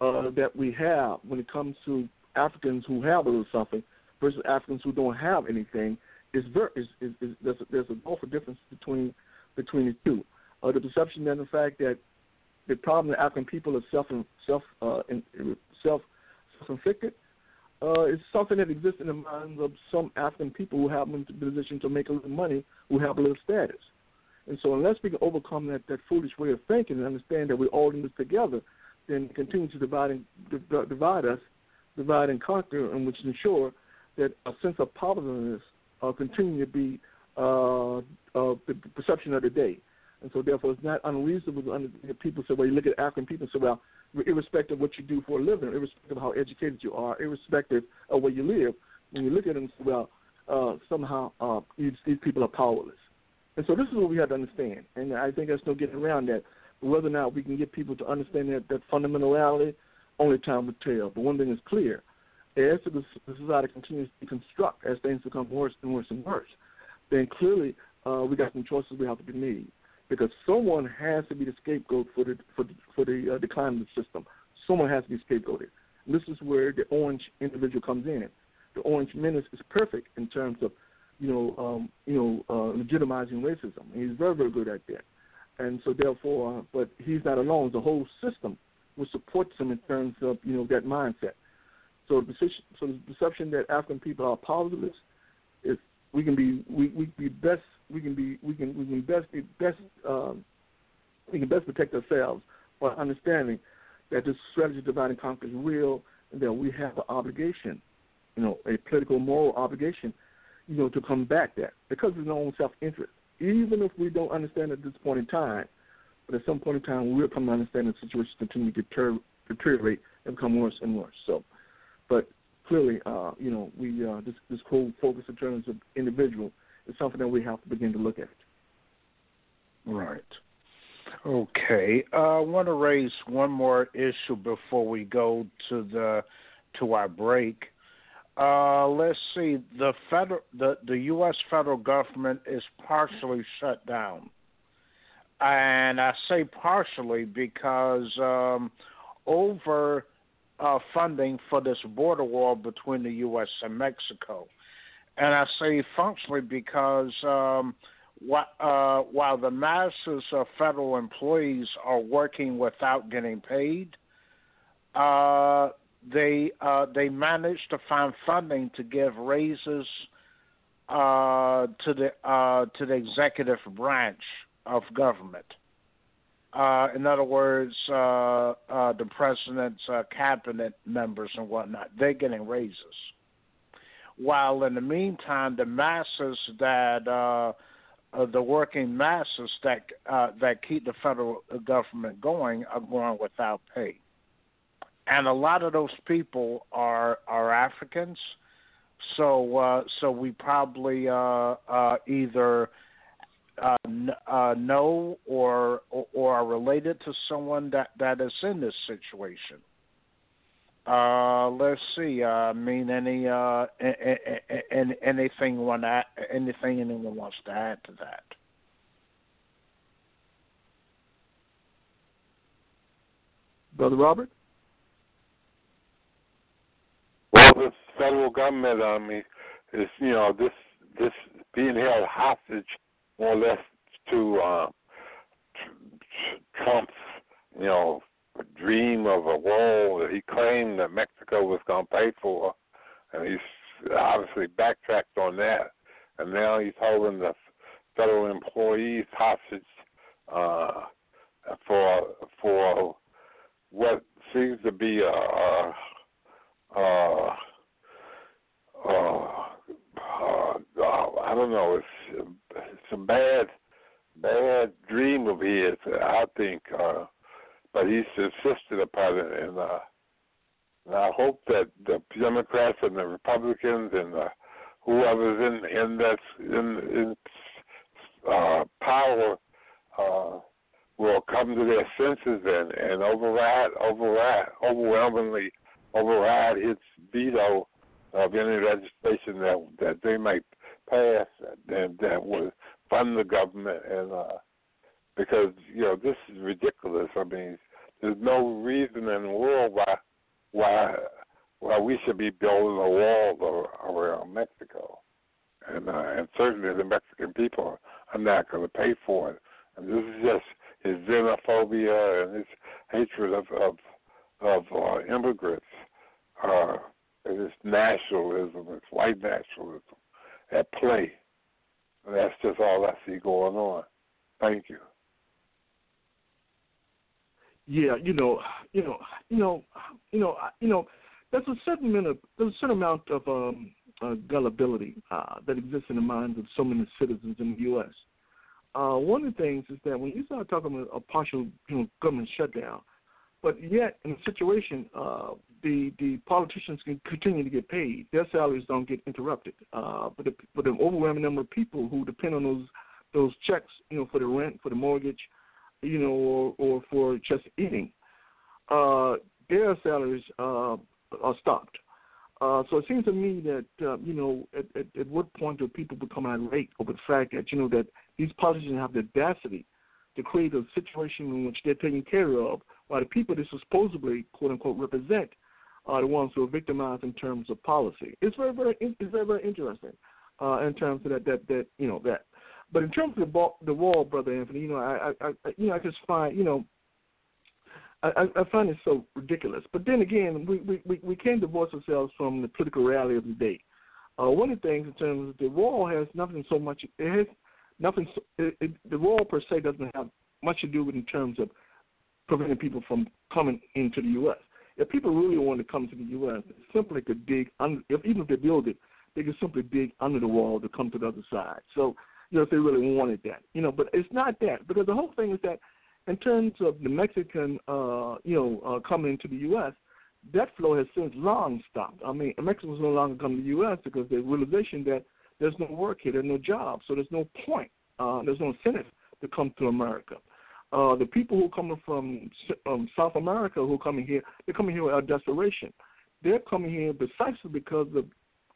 uh, that we have when it comes to Africans who have a little something versus Africans who don't have anything is very is, is, is there's a, there's an awful difference between between the two. Uh, the perception and the fact that the problem that African people are self self uh, self self inflicted uh, is something that exists in the minds of some African people who have in the position to make a little money, who have a little status. And so, unless we can overcome that, that foolish way of thinking and understand that we're all in this together, then continue to divide and div- divide us, divide and conquer, and which ensure that a sense of powerlessness uh, continue to be uh, uh, the perception of the day. And so, therefore, it's not unreasonable to people say, well, you look at African people and say, well, irrespective of what you do for a living, irrespective of how educated you are, irrespective of where you live, when you look at them well, uh, somehow uh, these, these people are powerless. And so this is what we have to understand. And I think there's no getting around that. Whether or not we can get people to understand that, that fundamental reality, only time will tell. But one thing is clear. As the society continues to construct, as things become worse and worse and worse, then clearly uh, we got some choices we have to be made. Because someone has to be the scapegoat for the for the, for the uh, decline of the system. Someone has to be scapegoated. And this is where the orange individual comes in. The orange menace is perfect in terms of you know, um, you know, uh, legitimizing racism. He's very, very good at that. And so, therefore, uh, but he's not alone. The whole system which supports him in terms of you know that mindset. So the so the perception that African people are powerless is we can be we we be best we can be we can we can best be best um, we can best protect ourselves by understanding that this strategy of divide and conquer is real and that we have an obligation, you know, a political moral obligation you know, to combat that because of our own self interest. Even if we don't understand at this point in time, but at some point in time we'll come to understand the situation continue to deter, deteriorate and become worse and worse. So, but clearly, uh, you know, we uh, this this whole focus in terms of individual is something that we have to begin to look at. Right. Okay. Uh, I want to raise one more issue before we go to the to our break. Uh, let's see. The federal, the the U.S. federal government is partially shut down, and I say partially because um, over uh, funding for this border wall between the U.S. and Mexico, and I say functionally because um, wh- uh, while the masses of federal employees are working without getting paid. Uh, they uh, they managed to find funding to give raises uh, to the uh, to the executive branch of government. Uh, in other words, uh, uh, the president's uh, cabinet members and whatnot, they're getting raises. While in the meantime, the masses that uh, the working masses that that keep the federal government going are going without pay and a lot of those people are are Africans. So so we probably either uh, n- uh, know or, or or are related to someone that, that is in this situation. Uh, let's see. Uh, I mean, any uh, a- a- a- any anything want to anything anyone wants to add to that? Brother Robert? Well, the federal government, I mean, is you know this this being held hostage more or less to uh, tr- tr- Trump's you know dream of a wall that he claimed that Mexico was going to pay for, and he's obviously backtracked on that, and now he's holding the federal employees hostage uh, for for what seems to be a, a, a uh, I don't know. It's it's a bad, bad dream of his. I think, uh, but he's insisted upon it, and, uh, and I hope that the Democrats and the Republicans and the, whoever's in in that in in uh, power uh, will come to their senses and and override, override, overwhelmingly override his veto of any legislation that that they might pass and that would fund the government and uh because you know this is ridiculous. I mean, there's no reason in the world why why why we should be building a wall around Mexico, and uh, and certainly the Mexican people are not going to pay for it. And this is just his xenophobia and his hatred of of of uh, immigrants. Uh, and it's nationalism, it's white nationalism at play. And that's just all I see going on. Thank you. Yeah, you know, you know, you know, you know, you know. There's a certain amount of there's a certain amount of um, uh, gullibility uh, that exists in the minds of so many citizens in the U.S. Uh, one of the things is that when you start talking about a partial, you know, government shutdown, but yet in a situation, uh, the the politicians can continue to get paid. Their salaries don't get interrupted. Uh, but the, but the overwhelming number of people who depend on those those checks, you know, for the rent, for the mortgage, you know, or, or for just eating, uh, their salaries uh, are stopped. Uh, so it seems to me that uh, you know at, at, at what point do people become irate over the fact that you know that these politicians have the audacity to create a situation in which they're taken care of, while the people they supposedly quote unquote represent are the ones who are victimized in terms of policy. It's very very it's very very interesting uh, in terms of that that that you know that. But in terms of the ball, the wall, brother Anthony, you know I, I I you know I just find you know I, I find it so ridiculous. But then again, we, we, we can't divorce ourselves from the political reality of the day. Uh, one of the things in terms of the wall has nothing so much. It has nothing. It, it, the wall per se doesn't have much to do with in terms of preventing people from coming into the U.S. If people really want to come to the U.S., simply could dig under. If, even if they build it, they could simply dig under the wall to come to the other side. So, you know, if they really wanted that, you know, but it's not that because the whole thing is that in terms of the Mexican, uh, you know, uh, coming into the U.S., that flow has since long stopped. I mean, Mexicans no longer come to the U.S. because the realization that there's no work here, there's no job, so there's no point, uh, there's no incentive to come to America. Uh, the people who are coming from um, South America who are coming here, they're coming here out of desperation. They're coming here precisely because of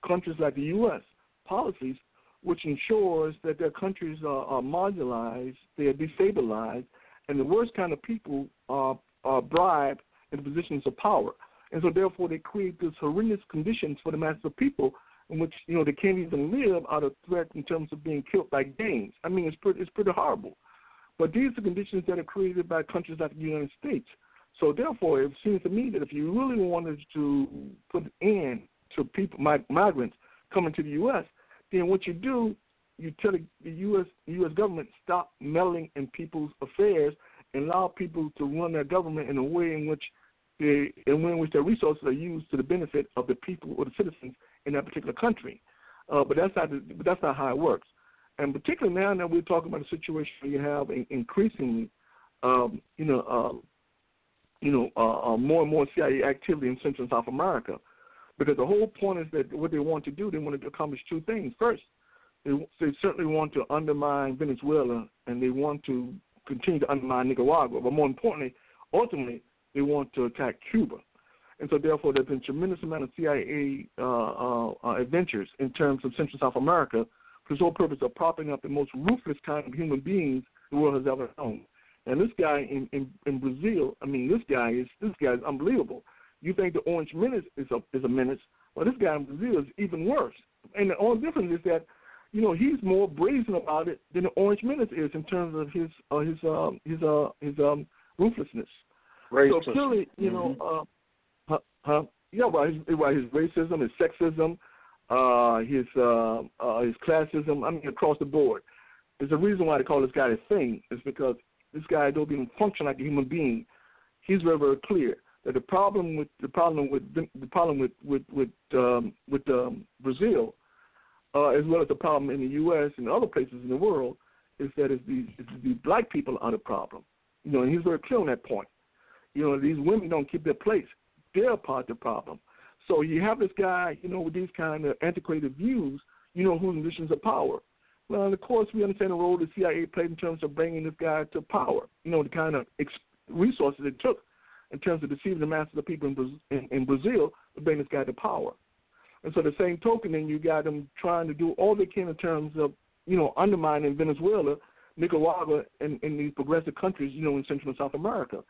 countries like the U.S. policies, which ensures that their countries are, are marginalized, they are destabilized, and the worst kind of people are, are bribed into positions of power. And so therefore they create these horrendous conditions for the masses of people in which, you know, they can't even live out of threat in terms of being killed by gangs. I mean it's pretty it's pretty horrible. But these are conditions that are created by countries like the United States. So therefore it seems to me that if you really wanted to put an end to people migrants coming to the US, then what you do you tell the U.S. U.S. government stop meddling in people's affairs and allow people to run their government in a way in which they, in way in which their resources are used to the benefit of the people or the citizens in that particular country. Uh, but that's not but that's not how it works. And particularly now that we're talking about a situation where you have increasingly, um, you know, um, you know, uh, uh, more and more CIA activity in Central and South America, because the whole point is that what they want to do, they want to accomplish two things. First, they, they certainly want to undermine Venezuela and they want to continue to undermine Nicaragua. But more importantly, ultimately, they want to attack Cuba. And so, therefore, there's been a tremendous amount of CIA uh, uh, uh, adventures in terms of Central South America for the sole purpose of propping up the most ruthless kind of human beings the world has ever known. And this guy in, in, in Brazil, I mean, this guy is this guy is unbelievable. You think the Orange Menace is a is a menace? Well, this guy in Brazil is even worse. And the only difference is that, you know, he's more brazen about it than the Orange Menace is in terms of his uh, his um, his uh, his um, ruthlessness. Racist. So clearly, you know, uh, huh, huh? Yeah, well, his, well, his racism, his sexism, uh, his uh, uh, his classism. I mean, across the board. There's a reason why they call this guy a thing. Is because this guy don't even function like a human being. He's very, very clear that the problem with the problem with the problem with with with um, with um, Brazil, uh, as well as the problem in the U.S. and other places in the world, is that it's the, it's the black people are the problem. You know, and he's very clear on that point. You know, these women don't keep their place; they're part of the problem. So you have this guy, you know, with these kind of antiquated views, you know, who's in positions of power. Well, and of course, we understand the role the CIA played in terms of bringing this guy to power. You know, the kind of ex- resources it took in terms of deceiving the masses of people in, Braz- in, in Brazil to bring this guy to power. And so, the same token, then you got them trying to do all they can in terms of, you know, undermining Venezuela, Nicaragua, and, and these progressive countries, you know, in Central and South America.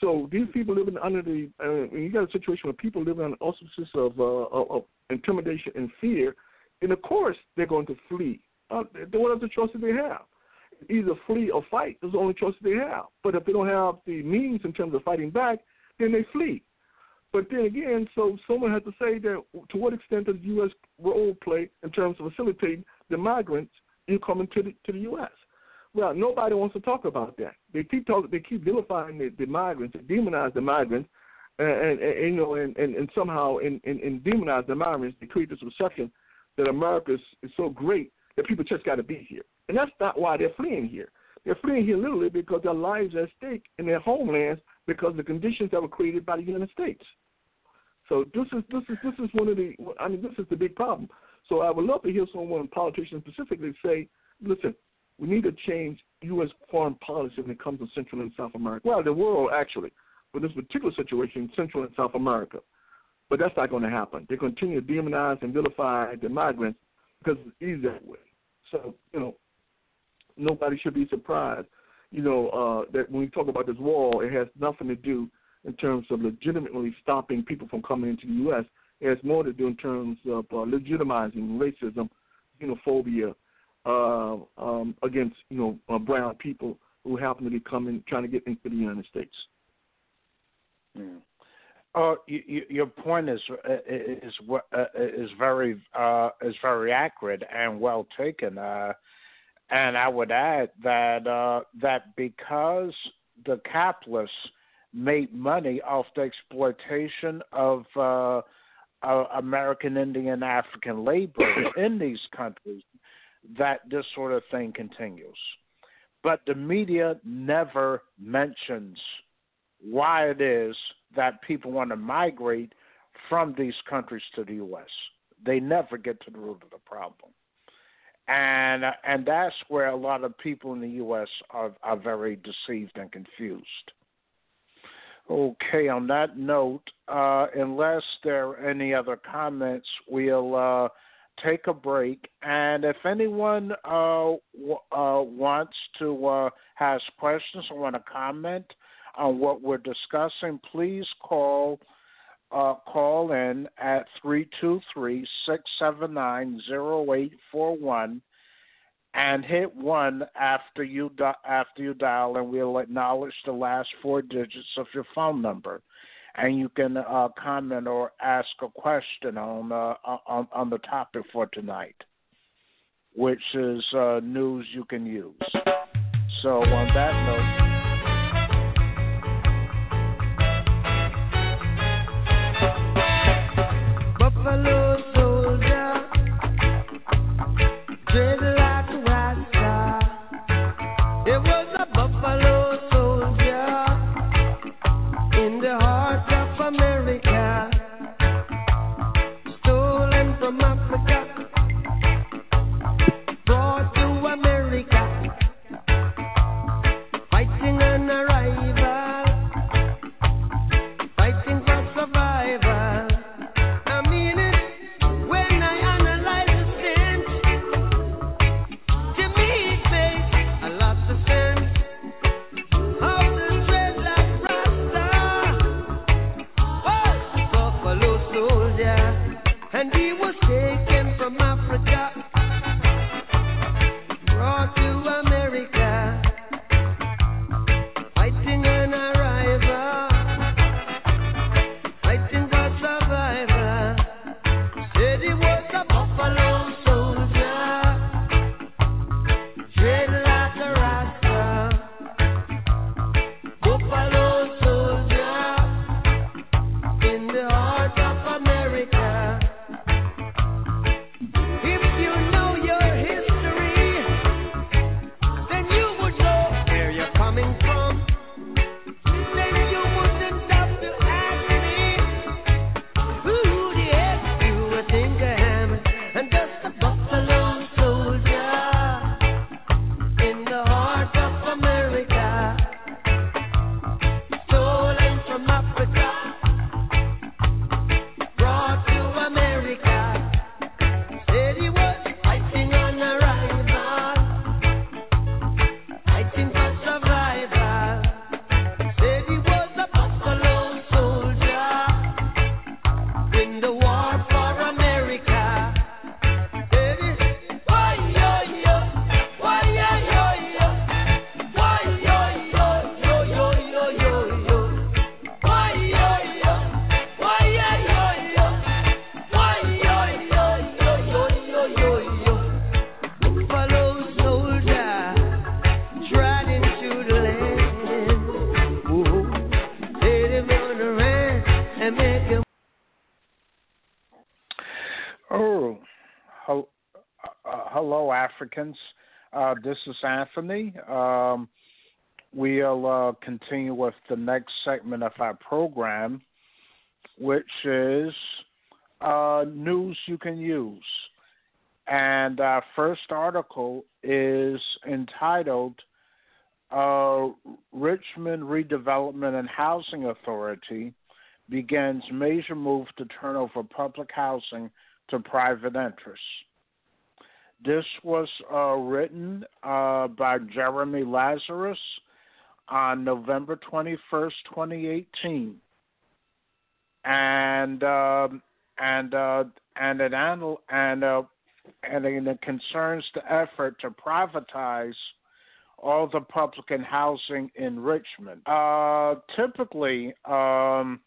So these people living under the, uh, you got a situation where people living on auspices of, uh, of, of intimidation and fear, and of course they're going to flee. Uh, what other choices they have? Either flee or fight is the only choice they have. But if they don't have the means in terms of fighting back, then they flee. But then again, so someone has to say that to what extent does the U.S. role play in terms of facilitating the migrants in coming to the to the U.S. Well, nobody wants to talk about that. They keep talking. They keep vilifying the, the migrants, they demonize the migrants, and, and, and you know, and, and, and somehow in, in, in demonize the migrants, they create this perception that America is, is so great that people just got to be here, and that's not why they're fleeing here. They're fleeing here literally because their lives are at stake in their homelands because of the conditions that were created by the United States. So this is this is this is one of the I mean this is the big problem. So I would love to hear someone, politicians specifically, say, listen, we need to change U.S. foreign policy when it comes to Central and South America. Well, the world actually, but this particular situation, Central and South America. But that's not going to happen. They continue to demonize and vilify the migrants because it's easy that way. So you know, nobody should be surprised. You know uh, that when we talk about this wall, it has nothing to do in terms of legitimately stopping people from coming into the U.S. It has more to do in terms of uh, legitimizing racism, xenophobia uh, um, against you know uh, brown people who happen to be coming trying to get into the United States. Mm. Uh, you, you, your point is is uh, is very uh, is very accurate and well taken. Uh, and I would add that uh, that because the capitalists made money off the exploitation of uh, uh, American Indian African labor in these countries, that this sort of thing continues. But the media never mentions why it is that people want to migrate from these countries to the U.S. They never get to the root of the problem, and and that's where a lot of people in the U.S. are are very deceived and confused. Okay, on that note, uh, unless there are any other comments, we'll uh, take a break. And if anyone uh, w- uh, wants to uh, ask questions or want to comment on what we're discussing, please call uh, call in at 323-679-0841 and hit one after you di- after you dial, and we'll acknowledge the last four digits of your phone number. And you can uh, comment or ask a question on, uh, on on the topic for tonight, which is uh, news you can use. So on that note. Africans. Uh, this is Anthony. Um, we'll uh, continue with the next segment of our program, which is uh, news you can use. And our first article is entitled uh, Richmond Redevelopment and Housing Authority begins major move to turn over public housing to private interests. This was uh, written uh, by Jeremy Lazarus on November 21st, 2018. And um, and uh, and it anal- and uh, and it concerns the effort to privatize all the public and housing in Richmond. Uh, typically, um,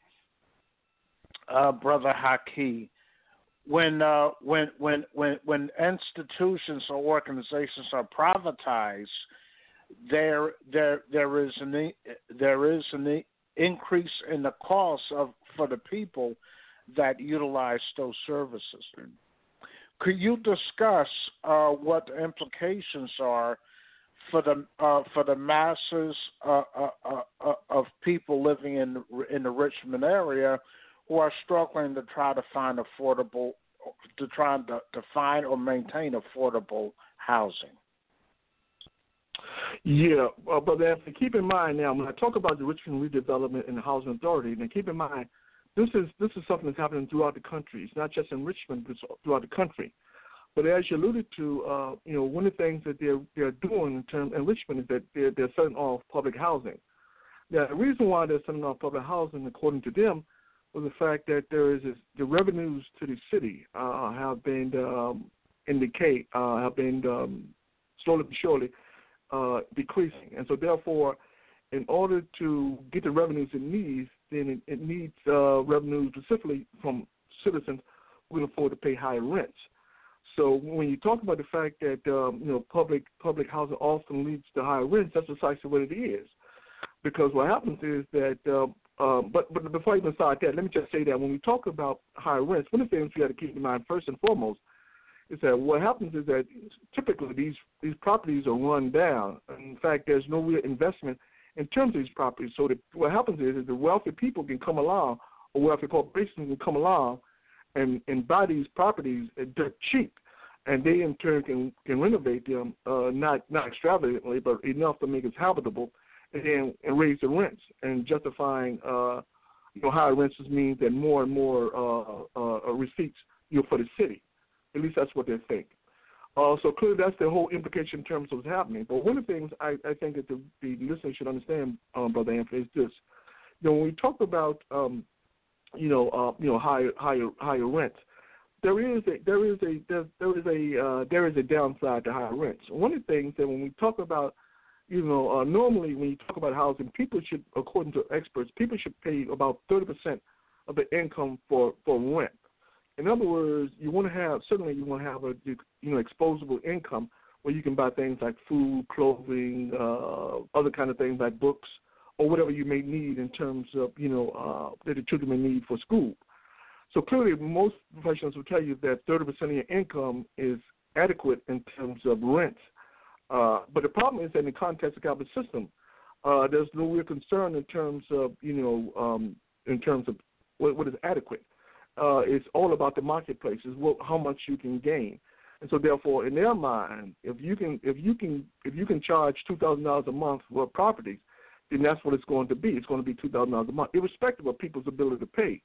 uh, Brother Haki, when uh, when when when when institutions or organizations are privatized, there there there is an there is an increase in the cost of for the people that utilize those services. Could you discuss uh, what the implications are for the uh, for the masses uh, uh, uh, of people living in in the Richmond area who are struggling to try to find affordable to try to, to find or maintain affordable housing? Yeah, uh, brother Anthony, keep in mind now when I talk about the Richmond redevelopment and the housing authority, then keep in mind this is this is something that's happening throughout the country. It's not just in Richmond, but it's throughout the country. But as you alluded to, uh, you know, one of the things that they're they're doing in terms in Richmond is that they're they're setting off public housing. Now, the reason why they're setting off public housing, according to them, was the fact that there is the revenues to the city uh, have been um, in decay, uh, have been um, slowly but surely uh, decreasing, and so therefore, in order to get the revenues it needs, then it, it needs uh, revenues specifically from citizens who can afford to pay higher rents. So when you talk about the fact that um, you know public public housing often leads to higher rents, that's precisely what it is. Because what happens is that, um, um, but but before I even start that, let me just say that when we talk about higher rents, one of the things we got to keep in mind first and foremost is that what happens is that typically these these properties are run down. In fact, there's no real investment in terms of these properties. So that what happens is, is the wealthy people can come along, or wealthy corporations can come along, and and buy these properties at dirt cheap and they in turn can can renovate them, uh, not not extravagantly, but enough to make it habitable, and then and raise the rents and justifying uh, you know higher rents means that more and more uh, uh, receipts you know for the city. At least that's what they think. Uh, so clearly that's the whole implication in terms of what's happening. But one of the things I, I think that the, the listener should understand, um, Brother Anthony, is this: you know, when we talk about um, you know uh, you know higher higher higher rents there is a there is a there, there is a uh, there is a downside to higher rents. One of the things that when we talk about, you know, uh, normally when you talk about housing, people should, according to experts, people should pay about thirty percent of the income for for rent. In other words, you want to have certainly you want to have a you know exposable income where you can buy things like food, clothing, uh, other kind of things like books or whatever you may need in terms of you know uh, that the children may need for school. So clearly, most professionals will tell you that 30% of your income is adequate in terms of rent. Uh, but the problem is that in the context of the capital system, uh, there's no real concern in terms of you know um, in terms of what, what is adequate. Uh, it's all about the marketplace. Is what how much you can gain. And so, therefore, in their mind, if you can if you can if you can charge two thousand dollars a month for properties, then that's what it's going to be. It's going to be two thousand dollars a month, irrespective of people's ability to pay.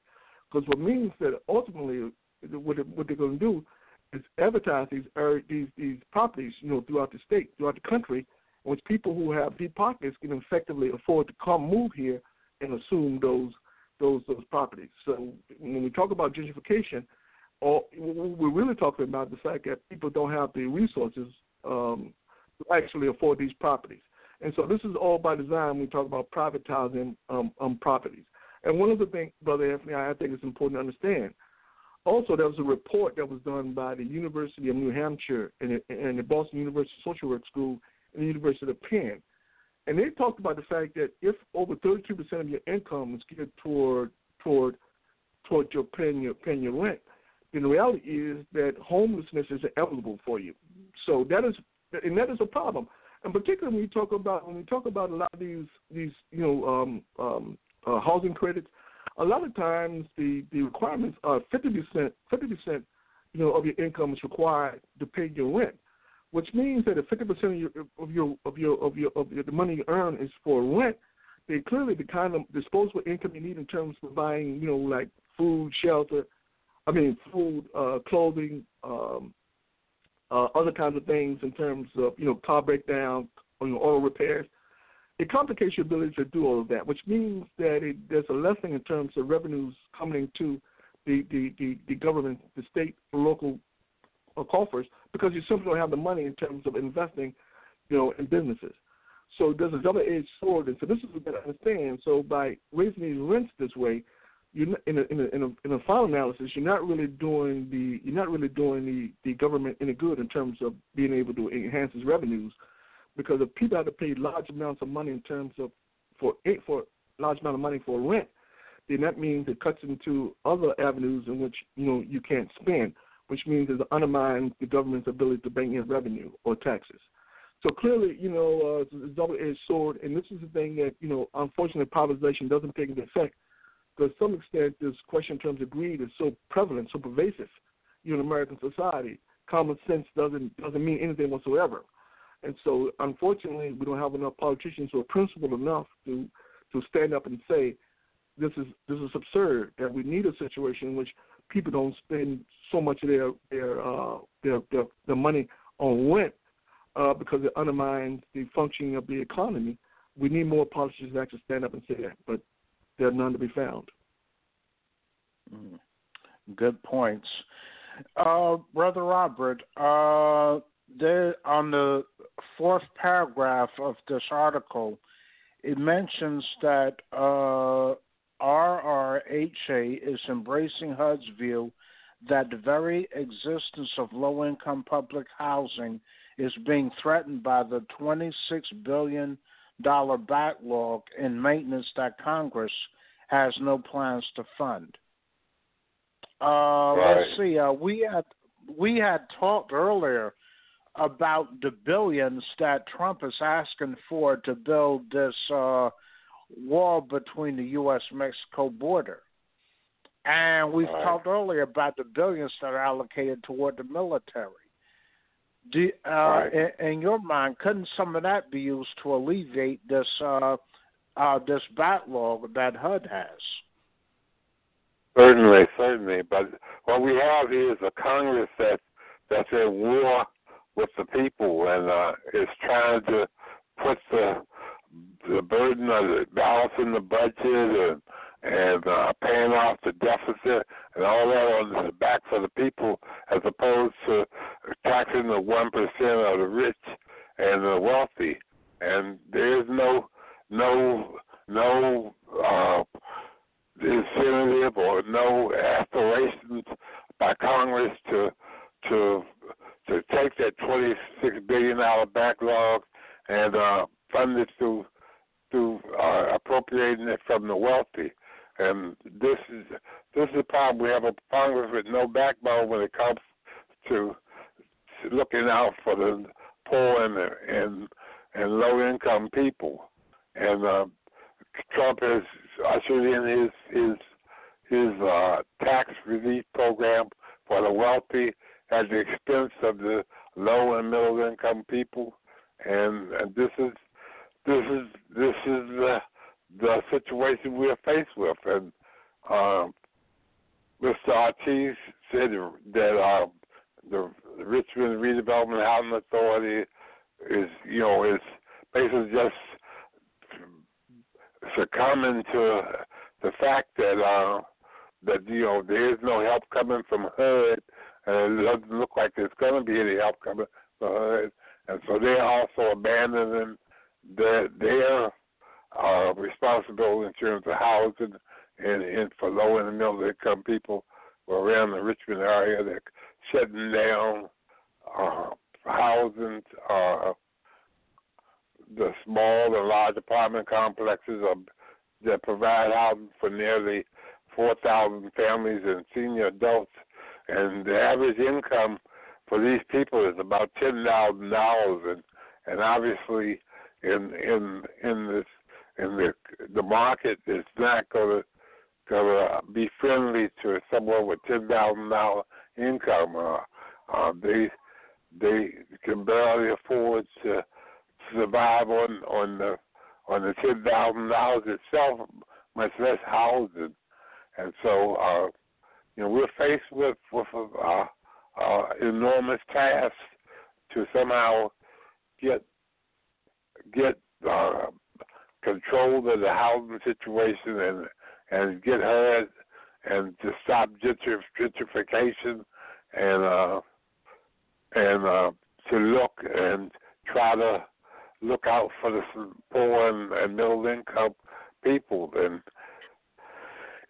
Because what means that ultimately what, what they're going to do is advertise these these these properties, you know, throughout the state, throughout the country, in which people who have deep pockets can effectively afford to come move here and assume those those those properties. So when we talk about gentrification, all, we're really talking about the fact that people don't have the resources um, to actually afford these properties. And so this is all by design when we talk about privatizing um, um, properties. And one of the things, Brother Anthony, I think it's important to understand. Also, there was a report that was done by the University of New Hampshire and, and the Boston University Social Work School and the University of Penn. And they talked about the fact that if over 32% of your income is geared toward toward toward your paying your paying your rent, then the reality is that homelessness is inevitable for you. So that is, and that is a problem. And particularly when we talk about when we talk about a lot of these these you know um, um, uh, housing credits, a lot of times the the requirements are fifty percent fifty percent you know of your income is required to pay your rent, which means that if fifty percent of your of your of your of your of your, the money you earn is for rent, then clearly the kind of disposable income you need in terms of buying you know like food, shelter, I mean food, uh, clothing, um, uh, other kinds of things in terms of you know car breakdown, or, you know, oil repairs. It complicates your ability to do all of that, which means that it, there's a lessening in terms of revenues coming to the the, the, the government, the state, local uh, coffers because you simply don't have the money in terms of investing, you know, in businesses. So there's a double-edged sword, and so this is what you to understand. So by raising these rents this way, you're in a, in a in a in a final analysis, you're not really doing the you're not really doing the the government any good in terms of being able to enhance its revenues, because if people have to pay large amounts of money in terms of for for large amount of money for rent, then that means it cuts into other avenues in which you know you can't spend, which means it undermines the government's ability to bring in revenue or taxes. So clearly, you know, uh, it's a double-edged sword, and this is the thing that you know, unfortunately, privatization doesn't take into effect to some extent this question in terms of greed is so prevalent, so pervasive, you know, in American society. Common sense doesn't doesn't mean anything whatsoever, and so unfortunately, we don't have enough politicians who are principled enough to to stand up and say this is this is absurd. That we need a situation in which people don't spend so much of their their uh, their, their their money on rent uh, because it undermines the functioning of the economy. We need more politicians to actually stand up and say that, but there are none to be found. Mm. Good points. Uh, Brother Robert, uh, there, on the fourth paragraph of this article, it mentions that uh, RRHA is embracing HUD's view that the very existence of low income public housing is being threatened by the $26 billion backlog in maintenance that Congress has no plans to fund. Uh, Right. Let's see. Uh, we had we had talked earlier about the billions that Trump is asking for to build this uh, wall between the U.S. Mexico border, and we've Right. talked earlier about the billions that are allocated toward the military. Do, uh, Right. in, in your mind, couldn't some of that be used to alleviate this uh, uh, this backlog that HUD has? Certainly, certainly. But what we have is a Congress that that's at war with the people and uh, is trying to put the the burden of the balancing the budget and and uh, paying off the deficit and all that on the backs of the people, as opposed to taxing the one percent of the rich and the wealthy. And there is no no no uh, incentive or no aspirations by Congress to to to take that twenty six billion dollar backlog and uh, fund it through through uh, appropriating it from the wealthy. And this is this is the problem. We have a Congress with no backbone when it comes to looking out for the poor and and and low income people. And uh, Trump has ushered in his his his uh, tax relief program for the wealthy at the expense of the low and middle income people, and, and this is this is this is the the situation we are faced with. And um, Mr. Ortiz said that uh, the Richmond Redevelopment Housing Authority is you know is basically just succumbing to the fact that uh, that you know there is no help coming from HUD, and it doesn't look like there's going to be any help coming from HUD, and so they're also abandoning their their uh, responsibility in terms of housing and, and for low and middle income people around the Richmond area. They're shutting down uh, housing. Uh, the small and large apartment complexes are, that provide housing for nearly 4,000 families and senior adults and the average income for these people is about ten thousand dollars, and and obviously in in in this in the the market is not going to going to be friendly to someone with ten thousand dollar income. Uh, uh, they they can barely afford to survive on on the on the ten thousand dollars itself, much less housing. And so, uh, you know, we're faced with with uh, uh, enormous task to somehow get get uh, control of the housing situation and and get her and to stop gentrification and uh and uh to look and try to look out for the poor and, and middle income people. And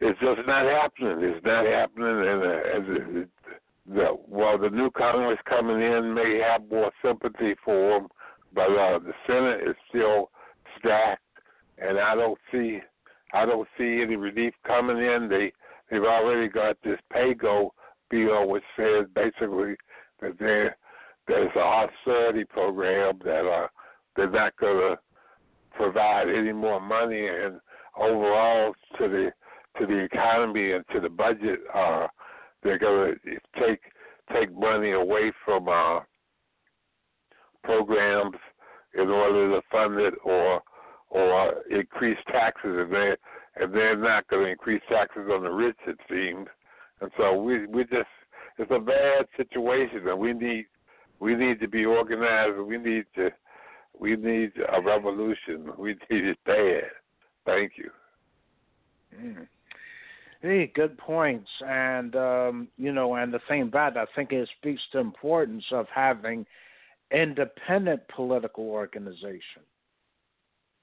it's just not happening. It's not happening, and uh, the well, the new Congress coming in may have more sympathy for them, but uh, the Senate is still stacked, and I don't see I don't see any relief coming in. They they've already got this PAYGO bill, which says basically that there there's an austerity program that uh they're not going to provide any more money, and overall to the to the economy and to the budget, uh, they're going to take take money away from uh, programs in order to fund it, or or increase taxes, and they and they're not going to increase taxes on the rich, it seems. And so we we just it's a bad situation, and we need we need to be organized. We need to we need a revolution. We need it bad. Thank you. Mm. Hey, good points, and um, you know, and the thing about it, I think it speaks to the importance of having independent political organization.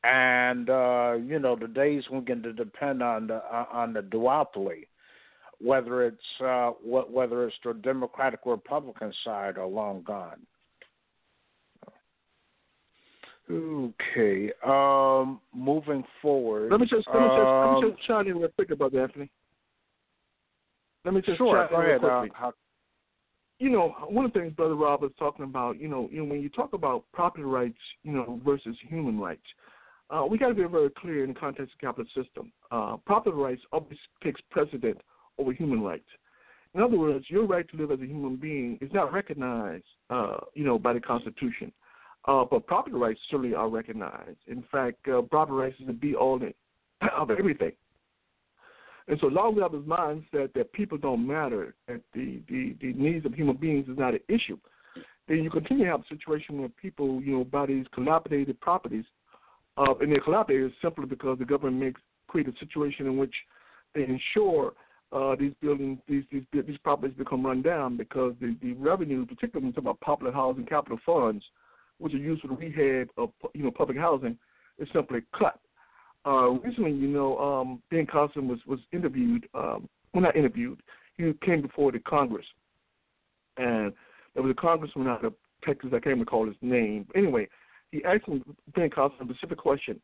And uh, you know, the days when we can depend on the uh, on the duopoly, whether it's uh, wh- whether it's the Democratic or Republican side, are long gone. Okay. Um, moving forward. Let me just let me just, let um, me just chime in real quick about that, Anthony. Let me just sure. Go ahead. Uh, how, you know, one of the things Brother Rob was talking about, you know, you know, when you talk about property rights, you know, versus human rights, uh, we got to be very clear in the context of the capitalist system. Uh, property rights always takes precedent over human rights. In other words, your right to live as a human being is not recognized, uh, you know, by the Constitution. Uh, but property rights certainly are recognized. In fact, uh, property rights is the be all of everything. And so long we have this mindset that people don't matter, that the, the, the needs of human beings is not an issue, then you continue to have a situation where people, you know, buy these collaborated properties, uh, and they're collaborated simply because the government makes create a situation in which they ensure uh, these buildings, these these these properties become run down because the, the revenue, particularly when you talk about popular housing capital funds, which are used for the rehab of you know public housing, is simply cut. Uh, recently, you know, um, Ben Carson was was interviewed. Um, well, not interviewed. He came before the Congress, and there was a congressman out of Texas. I can't recall his name. Anyway, he asked him, Ben Carson a specific question: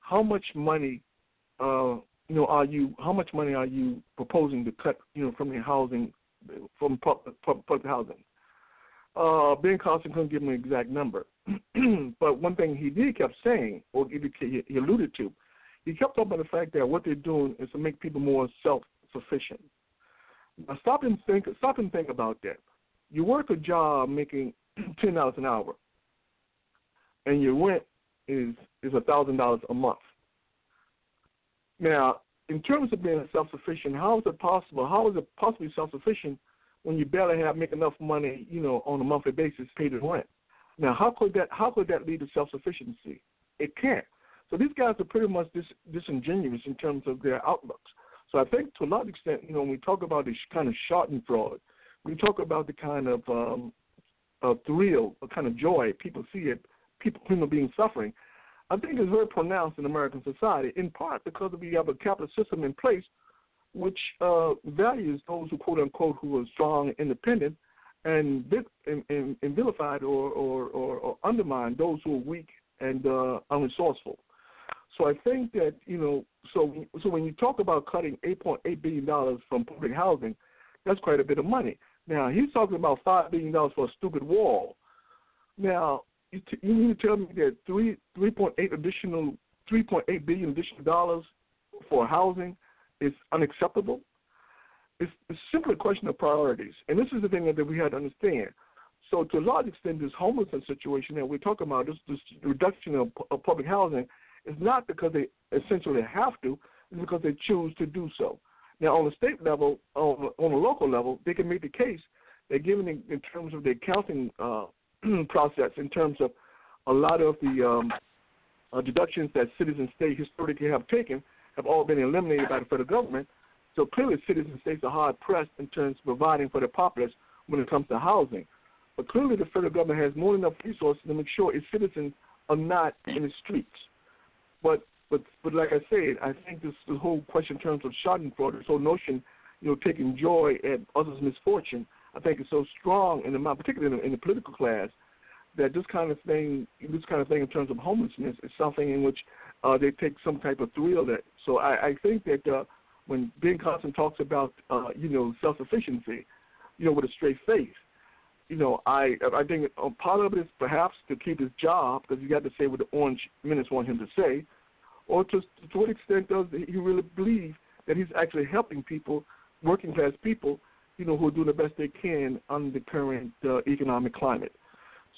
How much money, uh, you know, are you? How much money are you proposing to cut, you know, from the housing, from public, public housing? Uh, ben Carson couldn't give him an exact number, but one thing he did kept saying, or he alluded to, he kept talking about the fact that what they're doing is to make people more self-sufficient. Now stop and think. Stop and think about that. You work a job making ten dollars an hour, and your rent is is a thousand dollars a month. Now, in terms of being self-sufficient, how is it possible? How is it possibly self-sufficient when you barely have make enough money, you know, on a monthly basis to pay the rent? Now, how could that how could that lead to self-sufficiency? It can't. So these guys are pretty much dis, disingenuous in terms of their outlooks. So I think to a large extent, you know, when we talk about this kind of Schadenfreude, we talk about the kind of um, thrill, a kind of joy people see it, people human beings suffering. I think is very pronounced in American society, in part because we have a capitalist system in place which uh, values those who quote unquote who are strong independent, and and, and, and vilified or, or, or, or undermine those who are weak and uh, unresourceful. So I think that you know, so so when you talk about cutting 8.8 billion dollars from public housing, That's quite a bit of money. Now he's talking about five billion dollars for a stupid wall. Now you, t- you mean to tell me that three three point eight additional three point eight billion additional dollars for housing is unacceptable? It's, it's simply a question of priorities, and this is the thing that we had to understand. So, to a large extent, this homelessness situation that we're talking about, this, this reduction of, of public housing, is not because they essentially have to, it's because they choose to do so. Now, on the state level, on, on a local level, they can make the case that given in, in terms of the accounting uh, process, in terms of a lot of the um, uh, deductions that cities and states historically have taken, have all been eliminated by the federal government. So clearly, cities and states are hard pressed in terms of providing for their populace when it comes to housing. But clearly, the federal government has more than enough resources to make sure its citizens are not in the streets. But but but like I said, I think this the whole question in terms of Schadenfreude, this whole notion, you know, taking joy at others' misfortune, I think is so strong in the mind, particularly in the, in the political class, that this kind of thing, this kind of thing in terms of homelessness, is something in which uh, they take some type of thrill at. So I, I think that uh, when Ben Carson talks about, uh, you know, self-sufficiency, you know, with a straight face, you know, I I think part of it is perhaps to keep his job because he got to say what the Orange Menace want him to say, or to to what extent does he really believe that he's actually helping people, working class people, you know, who are doing the best they can under the current uh, economic climate.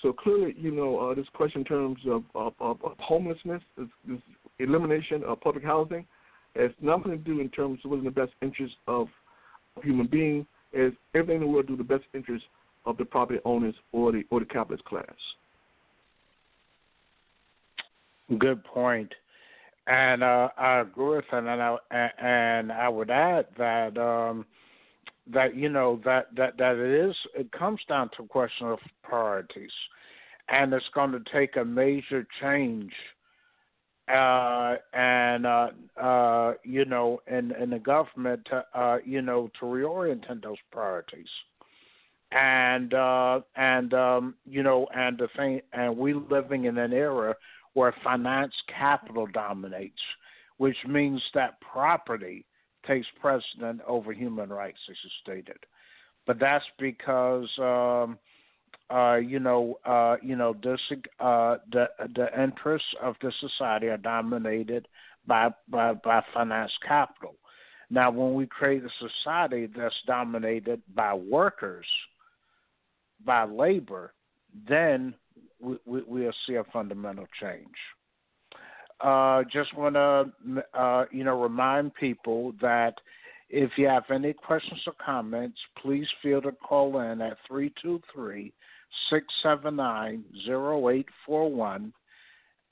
So clearly, you know, uh, this question in terms of, of, of, homelessness, this, this elimination of public housing, has nothing to do in terms of what's in the best interest of human being. As everything in the world do the best interest of the property owners or the or the capitalist class. Good. And uh, I agree with that, and I and I would add that um, that you know that that that it is it comes down to a question of priorities, and it's going to take a major change, uh, and uh, uh, you know, in in the government, to, uh, you know, to reorient those priorities and uh, and um, you know, and the thing, and we living in an era where finance capital dominates, which means that property takes precedent over human rights, as you stated. But that's because um, uh, you know, uh, you know, this uh, the the interests of the society are dominated by by, by finance capital. Now, when we create a society that's dominated by workers, by labor, then we, we, we'll see a fundamental change. Uh, just want to, uh, you know, remind people that if you have any questions or comments, please feel to call in at 323 679 0841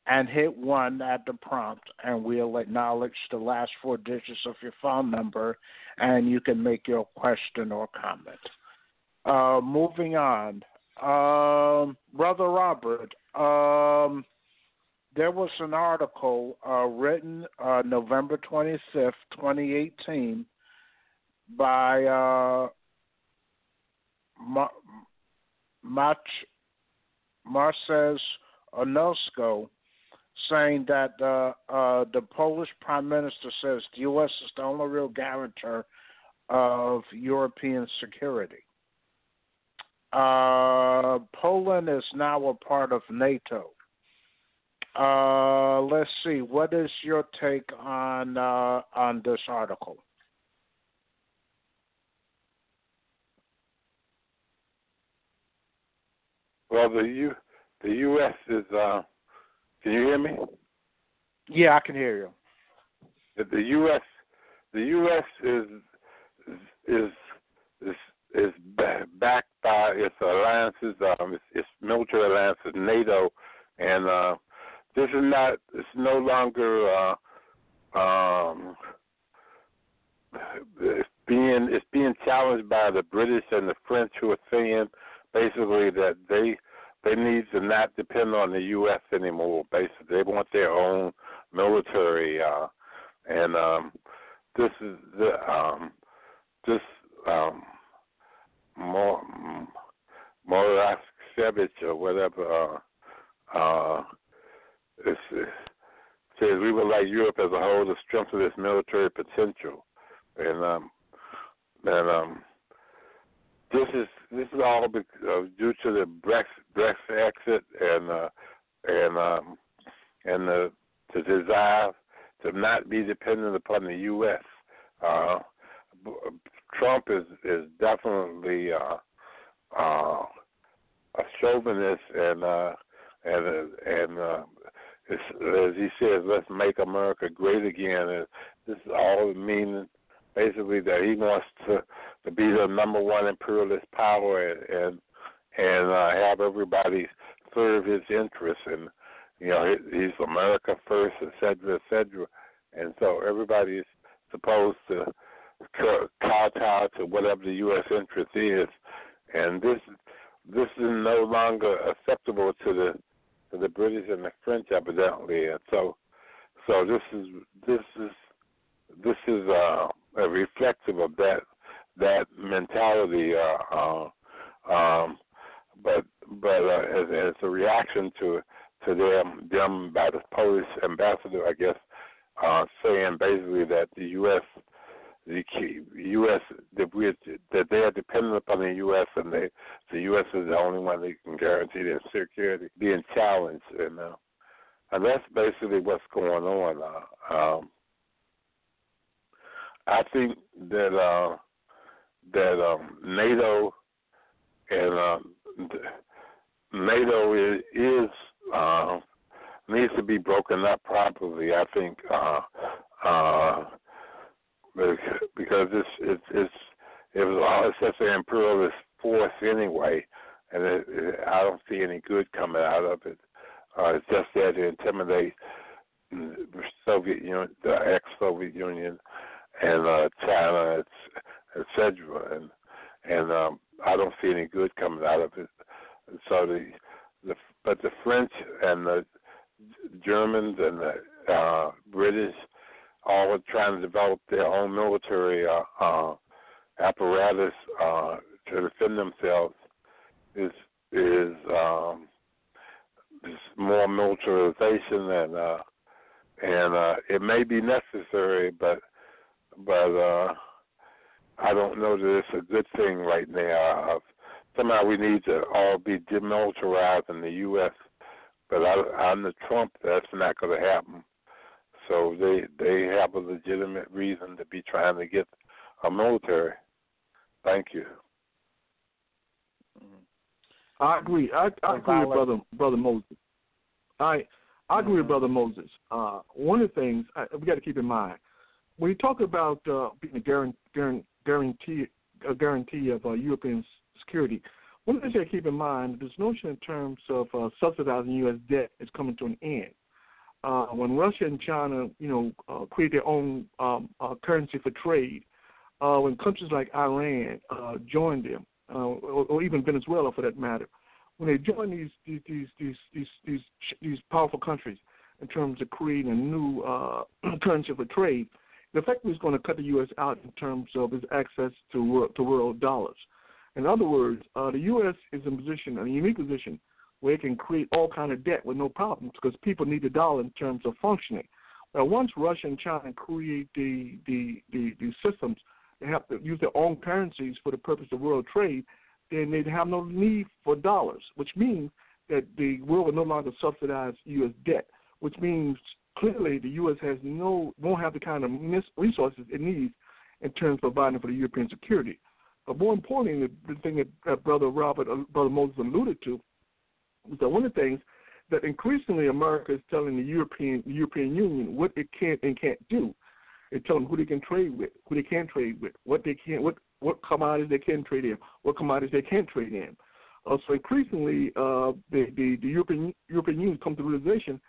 and hit 1 at the prompt, and we'll acknowledge the last four digits of your phone number, and you can make your question or comment. Uh, moving on. Um, Brother Robert, um, there was an article uh, written uh, November 25th, 2018, by uh, Ma- Mach- Marces Onosko saying that uh, uh, the Polish Prime Minister says the U.S. is the only real guarantor of European security. Uh, Poland is now a part of NATO. Uh, let's see. What is your take on uh, on this article? Well, the U the U.S. is. Uh, can you hear me? Yeah, I can hear you. The, U.S. The U.S. is is is is backed by its alliances, um, its, its military alliances, NATO, and uh, this is not. It's no longer. Uh, um, it's being it's being challenged by the British and the French who are saying basically that they they need to not depend on the U.S. anymore. Basically, they want their own military, uh, and um, this is the um, this um, more Moraskevich or whatever uh, uh, says we would like Europe as a whole to strengthen its military potential, and um, and um, this is this is all bec- uh, due to the Brexit, Brexit exit and uh, and um, and the the desire to not be dependent upon the U.S. Uh, Trump is is definitely uh, uh, a chauvinist and uh, and uh, and uh, as he says, let's make America great again. And this is all meaning basically that he wants to to be the number one imperialist power and and, and uh, have everybody serve his interests and you know he's America first, et cetera, et cetera. And so everybody is supposed to kowtow to whatever the U.S. interest is, and this this is no longer acceptable to the to the British and the French, evidently. And so, so this is this is this is uh, a reflective of that that mentality. Uh, uh, um, but but uh, as, as a reaction to to them them by the Polish ambassador, I guess, uh, saying basically that the U.S. the U.S. that we that they are dependent upon the U.S. and they the U.S. is the only one that can guarantee their security being challenged, and uh, and that's basically what's going on. Uh, um, I think that uh, that um, NATO and uh, NATO is, is uh, needs to be broken up properly. I think uh, uh, because it's it's it's it was all it's just an imperialist force anyway, and it, it, I don't see any good coming out of it. Uh, it's just there to intimidate the Soviet Union, the ex-Soviet Union, and uh, China, etc. And and um, I don't see any good coming out of it. And so the the but the French and the Germans and the uh, British all are trying to develop their own military uh, uh, apparatus uh, to defend themselves. Is is um, more militarization and uh, and uh, it may be necessary, but but uh, I don't know that it's a good thing right now. Uh, somehow we need to all be demilitarized in the U.S., but I, under Trump, that's not going to happen. So they they have a legitimate reason to be trying to get a military. Thank you. I agree. I, I agree with brother brother Moses. I I agree with brother Moses. Uh, one of the things I, we got to keep in mind when you talk about uh, being a guarantee, guarantee a guarantee of uh, European security, one of the things you got to keep in mind this notion in terms of uh, subsidizing U.S. debt is coming to an end. Uh, when Russia and China, you know, uh, create their own um, uh, currency for trade, uh, when countries like Iran uh, join them, uh, or, or even Venezuela for that matter, when they join these these these these these these, powerful countries in terms of creating a new uh, currency for trade, it effectively is going to cut the U.S. out in terms of its access to world, to world dollars. In other words, uh, the U.S. is in position, a unique position, where it can create all kind of debt with no problems because people need the dollar in terms of functioning. Now, once Russia and China create the the the, the systems, they have to use their own currencies for the purpose of world trade. Then they'd have no need for dollars, which means that the world will no longer subsidize U.S. debt, which means clearly the U.S. has no won't have the kind of resources it needs in terms of providing for the European security. But more importantly, the, thing that, that Brother Robert, uh, Brother Moses alluded to, that one of the things that increasingly America is telling the European European Union what it can and can't do. It's telling them who they can trade with, who they can't trade with, what they can, what what commodities they can trade in, what commodities they can't trade in. Uh, so increasingly, uh, the, the the European European Union comes to the realization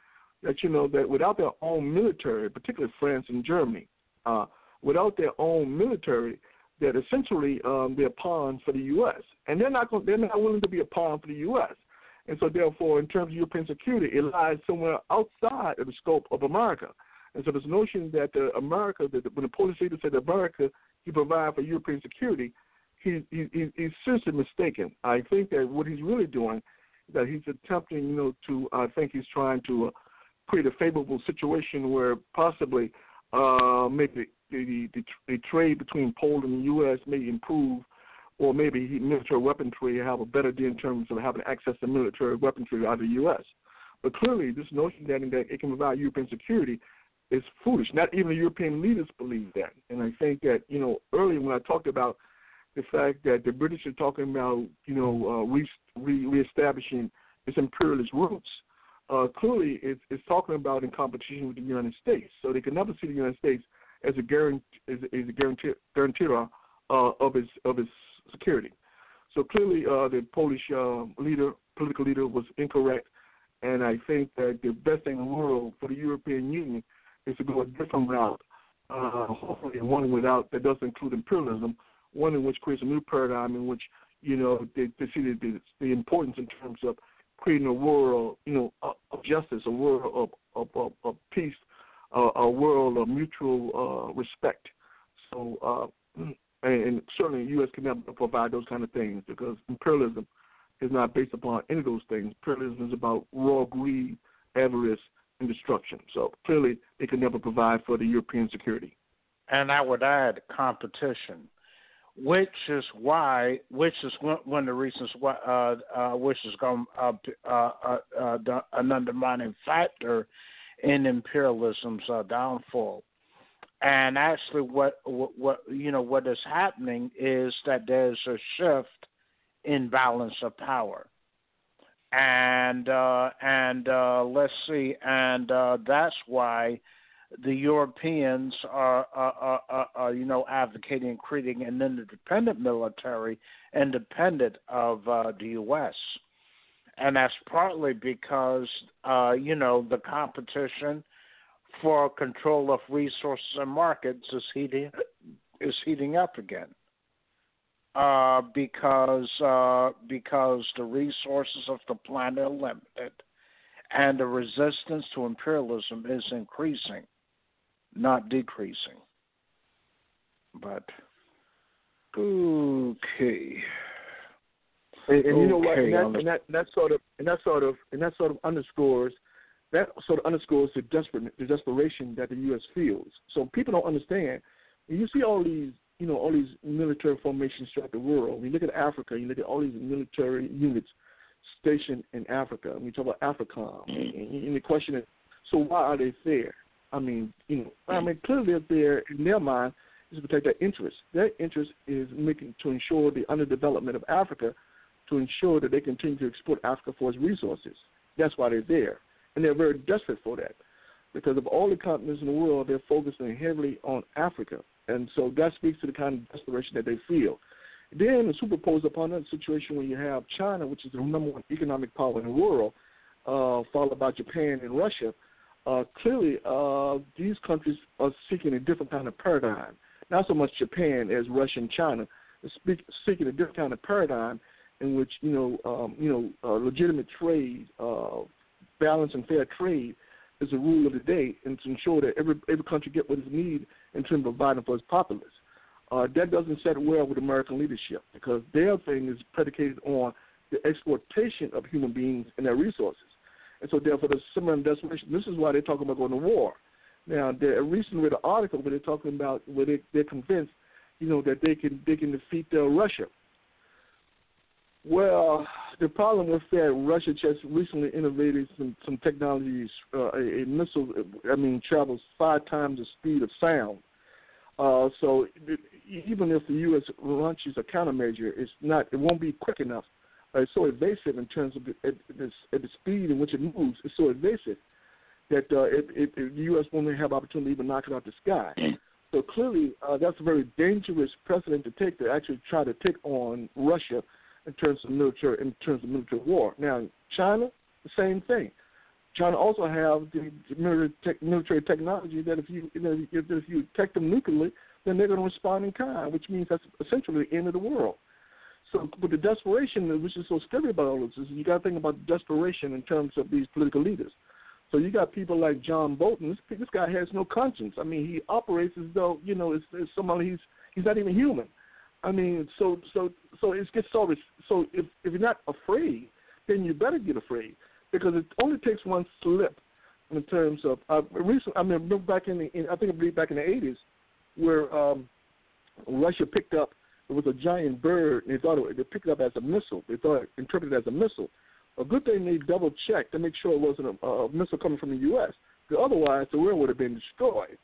that you know that without their own military, particularly France and Germany, uh, without their own military, that essentially um, they're pawns for the U.S. and they're not going, they're not willing to be a pawn for the U.S. And so, therefore, in terms of European security, it lies somewhere outside of the scope of America. And so, this notion that the America, that when the Polish leader said that America can provide for European security, he, he, he's seriously mistaken. I think that what he's really doing, is that he's attempting, you know, to I think he's trying to uh, create a favorable situation where possibly uh, maybe the, the, the trade between Poland and the U.S. may improve, or maybe military weaponry have a better deal in terms of having access to military weaponry out of the U.S. But clearly, this notion that, it can provide European security is foolish. Not even the European leaders believe that. And I think that, you know, earlier when I talked about the fact that the British are talking about, you know, uh, re- re- reestablishing its imperialist roots, uh, clearly it's, it's talking about in competition with the United States. So they can never see the United States as a guarantee as, as a guarantor uh, of its of its security. So clearly, uh, the Polish uh, leader, political leader, was incorrect, and I think that the best thing in the world for the European Union is to go a different route. Uh, hopefully, one without that doesn't include imperialism, one in which creates a new paradigm in which you know they, they see the, the, the importance in terms of creating a world, you know, of justice, a world of of, of, of peace, uh, a world of mutual uh, respect. So, uh, and, certainly, the U.S. can never provide those kind of things because imperialism is not based upon any of those things. Imperialism is about raw greed, avarice, and destruction. So clearly, they can never provide for the European security. and I would add competition, which is why, which is one, one of the reasons why, uh, uh, which is going uh, uh, uh, uh, an undermining factor in imperialism's uh, downfall. And actually, what, what what you know what is happening is that there's a shift in balance of power, and uh, and uh, let's see, and uh, that's why the Europeans are, you know advocating creating an independent military, independent of uh, the U.S. And that's partly because uh, you know the competition for control of resources and markets is heating is heating up again. Uh, because uh, because the resources of the planet are limited, and the resistance to imperialism is increasing not decreasing. But okay. And, and you know what? And that, and that and that sort of and that sort of and that sort of underscores that sort of underscores the desperate the desperation that the U.S. feels. So people don't understand. You see all these you know all these military formations throughout the world, when you look at Africa, you look at all these military units stationed in Africa. And we talk about AFRICOM, mm. and, and, and the question is, so why are they there? I mean, you know, I mm. mean, clearly they're there in their mind is to protect their interests. Their interest is making to ensure the underdevelopment of Africa, to ensure that they continue to exploit Africa for its resources. That's why they're there, and they're very desperate for that, because of all the continents in the world, they're focusing heavily on Africa, and so that speaks to the kind of desperation that they feel. Then superposed upon that situation when you have China, which is the number one economic power in the world, uh, followed by Japan and Russia uh, clearly uh, these countries are seeking a different kind of paradigm. Not so much Japan as Russia and China, speak, seeking a different kind of paradigm in which you know um, you know uh, legitimate trade, balanced and fair trade is the rule of the day, and to ensure that every every country get what it needs in terms of providing for its populace. Uh, that doesn't set well with American leadership because their thing is predicated on the exploitation of human beings and their resources. And so, therefore, the similar desperation. This is why they're talking about going to war. Now, they recently read an article where they're talking about where they, they're convinced, you know, that they can they can defeat uh, Russia. Well, the problem with that, Russia just recently innovated some some technologies. Uh, a, a missile, I mean, travels five times the speed of sound. Uh, so even if the U.S. launches a countermeasure, it's not. It won't be quick enough uh, it's so evasive in terms of the, at, the, at the speed in which it moves. It's so evasive that uh, it, it, it, the U.S. won't even have opportunity to even knock it out the sky. So clearly, uh, that's a very dangerous precedent to take to actually try to take on Russia in terms of military in terms of military war. Now, China, the same thing. China also have the, military technology that if you, you know, if, if you attack them nuclearly, then they're going to respond in kind, which means that's essentially the end of the world. So, but the desperation, which is so scary about all this, is you got to think about desperation in terms of these political leaders. So you got people like John Bolton. This, this guy has no conscience. I mean, he operates as though you know it's, it's somebody he's he's not even human. I mean, so so so it gets so so if if you're not afraid, then you better get afraid because it only takes one slip in terms of uh, recent. I mean, remember back in, the, in I think I believe back in the '80s, where um, Russia picked up it was a giant bird, and they thought it, they picked it up as a missile. They thought it interpreted as a missile. A good thing they double checked to make sure it wasn't a, a missile coming from the U.S. Because otherwise, the world would have been destroyed.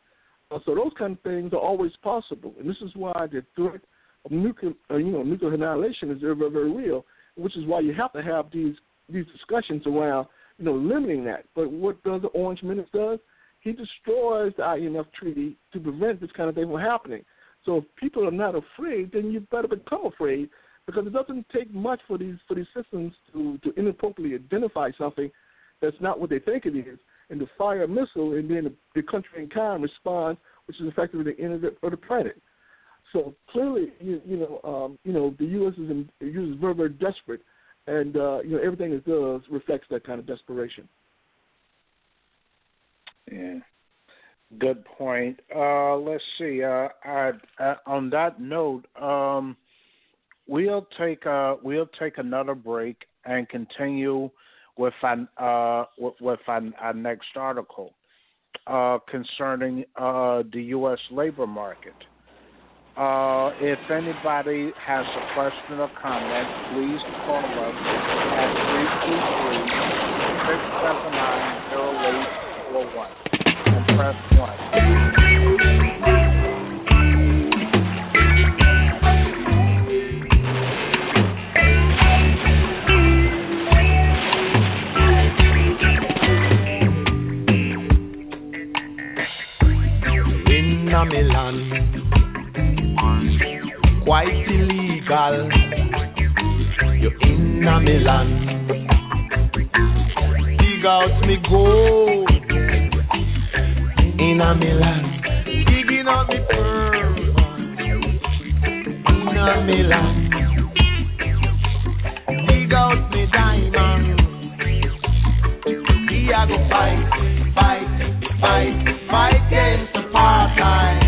Uh, so those kind of things are always possible, and this is why the threat nuclear, uh, you know, nuclear annihilation is very, very, very real. Which is why you have to have these these discussions around, you know, limiting that. But what does the Orange Menace does? He destroys the INF treaty to prevent this kind of thing from happening. So if people are not afraid, then you better become afraid because it doesn't take much for these for these systems to to inappropriately identify something that's not what they think it is, and to fire a missile, and then the, the country in kind responds, which is effectively the end of the, of the planet. So clearly, you, you know, um, you know, the U.S. is in, U.S. is very, very desperate, and uh, you know, everything it does reflects that kind of desperation. Yeah. Good point. Uh, let's see. Uh, I, uh, on that note, um, we'll take uh, we'll take another break and continue with an, uh, with, with an, our next article concerning the U.S. labor market. Uh, if anybody has a question or comment, please call us at 323 679 0841 and press 1. in Milan. Quite illegal. You're in a Milan. Dig out me gold. In a Milan. Digging out me pearl. In a Milan. Dig out me diamond. We are go fight, fight, fight, fight against apartheid.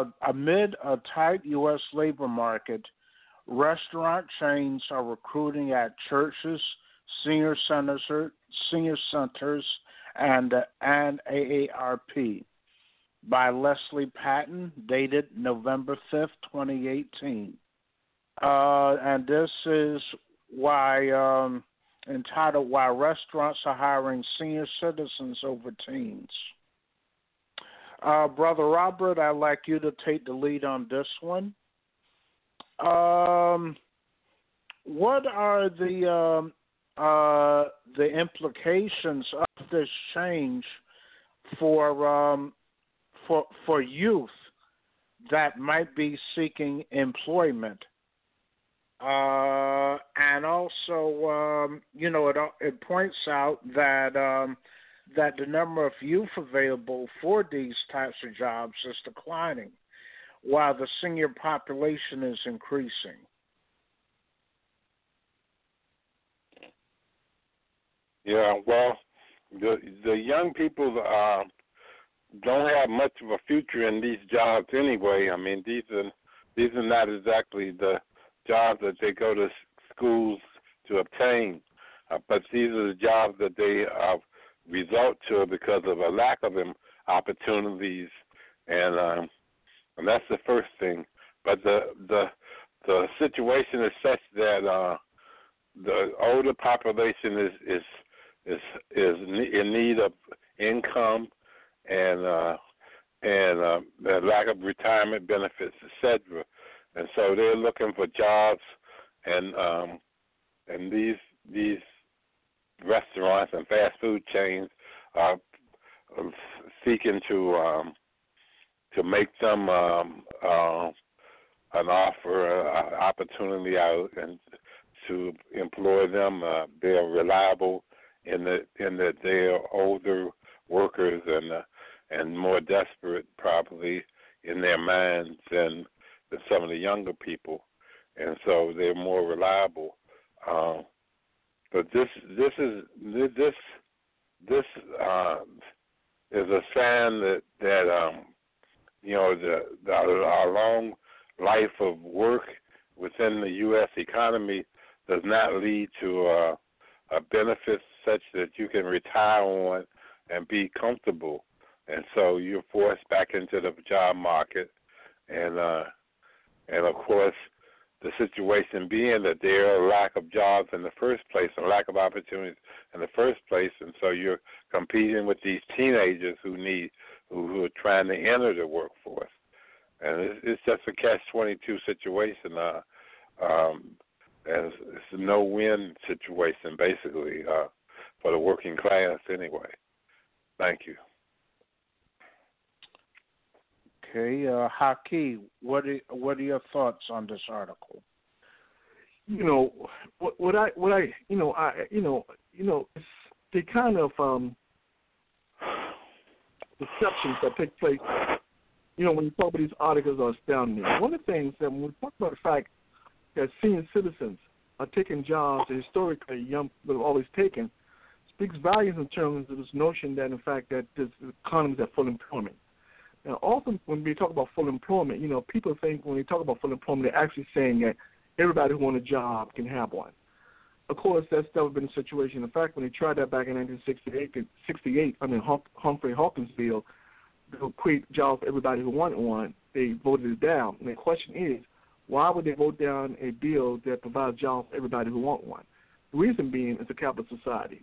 Uh, amid a tight U.S. labor market, restaurant chains are recruiting at churches, senior centers, senior centers, and and AARP. By Leslie Patton, dated November fifth, twenty eighteen. Uh, and this is why um, entitled "Why Restaurants Are Hiring Senior Citizens Over Teens." Uh, Brother Robert, I'd like you to take the lead on this one. Um, what are the um, uh, the implications of this change for um, for for youth that might be seeking employment. Uh, and also, um, you know, it it points out that um, that the number of youth available for these types of jobs is declining, while the senior population is increasing. Yeah, well, the the young people uh, don't have much of a future in these jobs anyway. I mean, these are these are not exactly the jobs that they go to schools to obtain, uh, but these are the jobs that they uh, result to it because of a lack of opportunities, and um, and that's the first thing. But the the the situation is such that uh, the older population is is is is in need of income and uh, and uh, the lack of retirement benefits, etc. And so they're looking for jobs, and um, and these these restaurants and fast food chains are seeking to um, to make them um, uh, an offer, uh, opportunity out, and to employ them. Uh, they're reliable in that in that they are older workers and uh, and more desperate probably in their minds than than some of the younger people, and so they're more reliable. Um, but this this is this this uh, is a sign that that um, you know the, the our long life of work within the U.S. economy does not lead to uh, a benefits such that you can retire on and be comfortable. And so you're forced back into the job market, and uh, and of course, the situation being that there are a lack of jobs in the first place, a lack of opportunities in the first place, and so you're competing with these teenagers who need who, who are trying to enter the workforce, and it's, it's just a catch twenty two situation. Uh, um, and it's, it's a no win situation basically uh, for the working class anyway. Thank you. Okay, uh, Haki, what are, what are your thoughts on this article? You know, what, what I what I you know I you know you know it's the kind of um, deceptions that take place. You know, when you talk about these articles are astounding. One of the things that when we talk about the fact that senior citizens are taking jobs that historically young people have always taken, speaks volumes in terms of this notion that in fact that this economy is at full employment. Now, often when we talk about full employment, you know, people think when they talk about full employment, they're actually saying that everybody who wants a job can have one. Of course, that's never been the situation. In fact, when they tried that back in 1968, 68, I mean Humphrey Hawkins bill to create jobs for everybody who wanted one, they voted it down. And the question is, why would they vote down a bill that provides jobs for everybody who want one? The reason being, it's a capitalist society.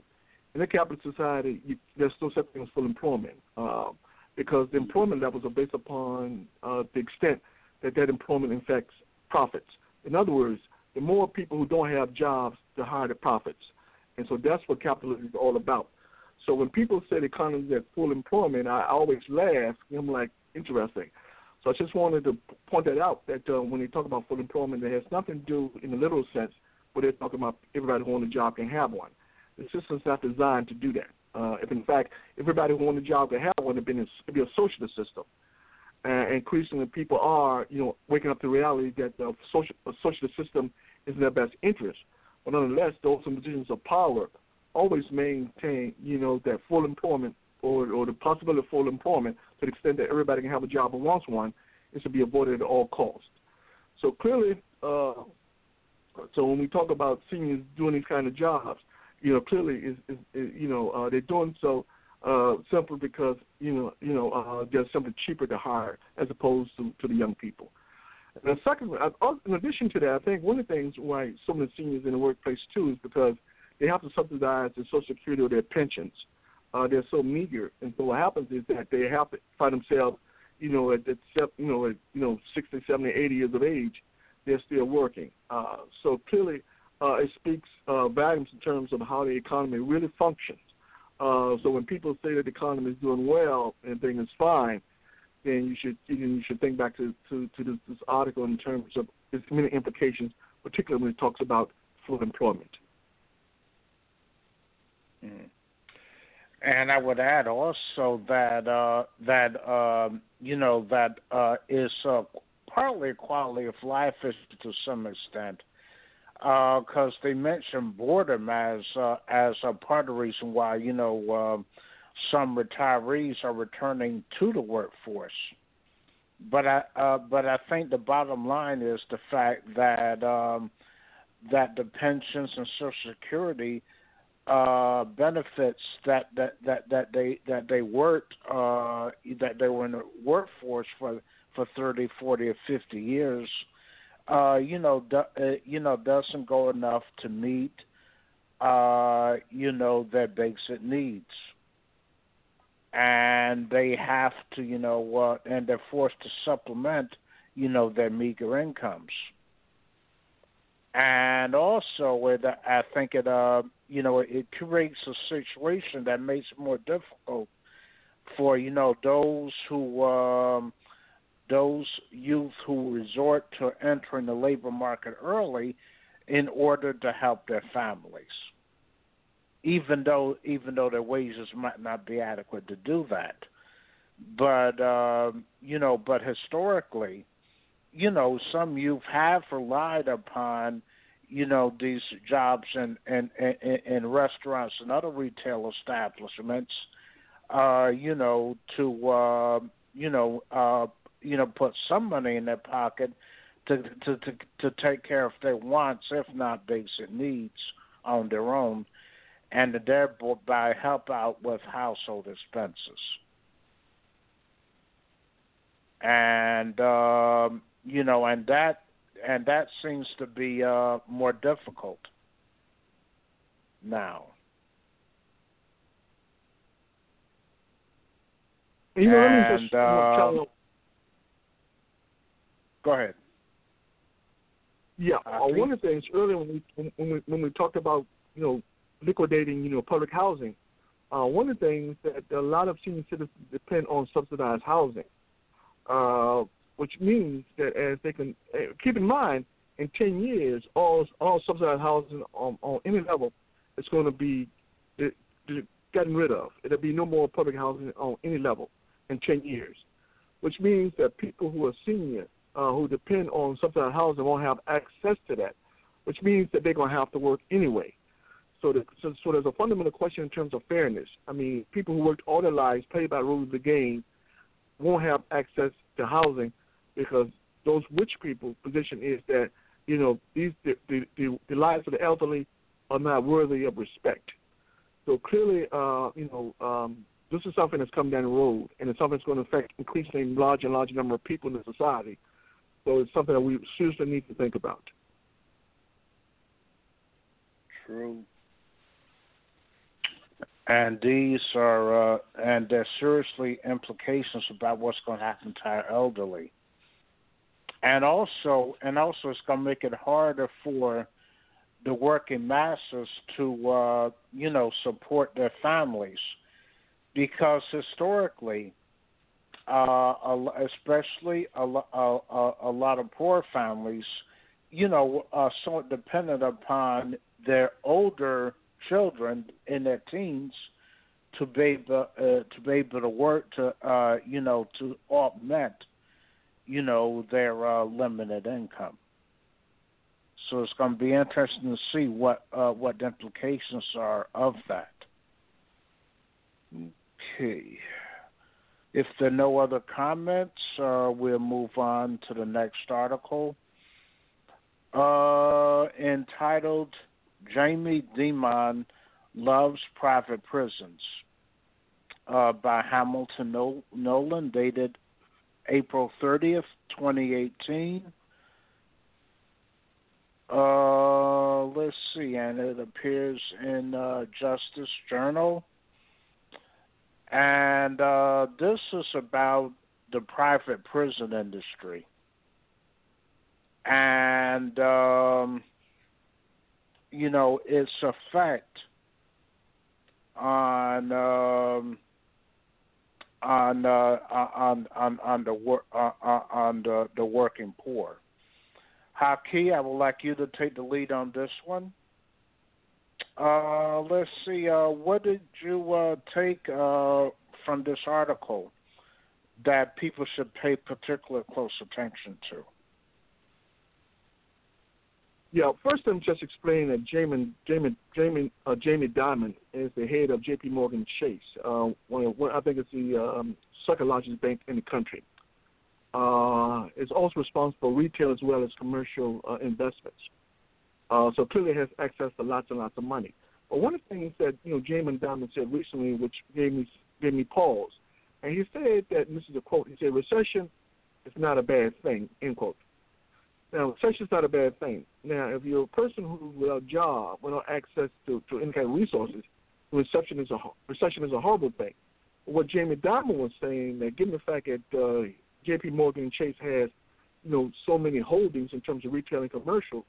In a capitalist society, you, there's no such thing as full employment. Um, because the employment levels are based upon uh, the extent that that employment affects profits. In other words, the more people who don't have jobs, the higher the profits. And so that's what capitalism is all about. So when people say the economy is at full employment, I always laugh. I'm like, interesting. So I just wanted to point that out that uh, when they talk about full employment, it has nothing to do in the literal sense, but they're talking about everybody who wants a job can have one. The system's not designed to do that. Uh, if in fact everybody who wanted a job to have one, it'd, been it'd be a socialist system. And increasingly, people are, you know, waking up to the reality that the social, a socialist system is in their best interest. But nonetheless, those in positions of power always maintain, you know, that full employment or, or the possibility of full employment to the extent that everybody can have a job or wants one is to be avoided at all costs. So clearly, uh, so when we talk about seniors doing these kind of jobs, you know, clearly is, is, is you know uh, they're doing so uh, simply because you know you know uh, there's something cheaper to hire as opposed to, to the young people. And the second, uh, in addition to that, I think one of the things why of the seniors in the workplace too is because they have to subsidize their Social Security or their pensions. Uh, they're so meager, and so what happens is that they have to find themselves, you know, at, at you know, at you know, 60, 70, 80 years of age, they're still working. Uh, so clearly, uh, it speaks uh, volumes in terms of how the economy really functions. Uh, so when people say that the economy is doing well and things is fine, then you should you should think back to to, to this, this article in terms of its many implications, particularly when it talks about full employment. Mm. And I would add also that uh, that um, you know that uh, is uh, partly a quality of life issue to some extent, because they mentioned boredom as uh, as a part of the reason why you know um some retirees are returning to the workforce. But I uh, but I think the bottom line is the fact that um, that the pensions and Social Security uh, benefits that, that, that, that they that they worked uh, that they were in the workforce for for 30, 40, or 50 years, uh, you know, do, uh, you know, doesn't go enough to meet, uh, you know, their basic needs, and they have to, you know, uh, and they're forced to supplement, you know, their meager incomes. And also it I think it uh you know it creates a situation that makes it more difficult for you know those who um those youth who resort to entering the labor market early in order to help their families even though even though their wages might not be adequate to do that. But um you know but historically you know, some youth have relied upon, you know, these jobs in in, in, restaurants and other retail establishments, uh, you know, to uh, you know, uh, you know, put some money in their pocket to to to, to take care of their wants, if not basic needs, on their own, and to thereby help out with household expenses. And um, you know, and that and that seems to be uh, more difficult now. You know, let me And, just uh, tell you, Go ahead. Yeah, uh, one of the things earlier when we when we when we talked about you know liquidating you know public housing, uh, one of the things that a lot of senior citizens depend on subsidized housing, uh, which means that as they can uh, keep in mind in ten years all all subsidized housing on on any level is going to be uh, uh, gotten rid of. There'll be no more public housing on any level in ten years, which means that people who are senior uh, who depend on subsidized housing won't have access to that, which means that they're going to have to work anyway. So, the, so, so there's a fundamental question in terms of fairness. I mean, people who worked all their lives, played by the rules of the game, won't have access to housing because those rich people position is that you know these the the, the, lives of the elderly are not worthy of respect. So clearly, uh, you know, um, this is something that's come down the road, and it's something that's going to affect increasingly larger and larger number of people in the society. So it's something that we seriously need to think about. True. And these are, uh, and there's seriously implications about what's going to happen to our elderly. And also, and also, it's going to make it harder for the working masses to, uh, you know, support their families, because historically, uh, especially a, a, a, lot of poor families, you know, are so dependent upon their older children in their teens to be able uh, to be able to work to uh, you know to augment you know their uh, limited income. So it's going to be interesting to see what uh, what the implications are of that. Okay. If there are no other comments, uh, we'll move on to the next article uh, entitled Jamie Dimon Loves Private Prisons uh, by Hamilton Nolan, dated April 30th, 2018. Uh, let's see, and it appears in uh, Justice Journal. And uh, this is about the private prison industry. And, um, you know, its effect on um, on uh, on on on the wor- uh, uh, on the, the working poor. Haki, I would like you to take the lead on this one. Uh, let's see. Uh, what did you uh, take uh, from this article that people should pay particular close attention to? Yeah, first I'm just explaining that Jamie Jamie Jamie uh, Jamie Dimon is the head of J.P. Morgan Chase. Uh, one, of, one I think it's the um, second largest bank in the country. Uh, it's also responsible for retail as well as commercial uh, investments. So clearly has access to lots and lots of money. But one of the things that you know Jamie Dimon said recently, which gave me gave me pause, and he said that and this is a quote. He said, "Recession is not a bad thing." End quote. Now, recession is not a bad thing. Now, if you're a person who's without job, without access to, to any kind of resources, recession is a recession is a horrible thing. What Jamie Dimon was saying that given the fact that uh, J.P. Morgan Chase has, you know, so many holdings in terms of retail and commercial,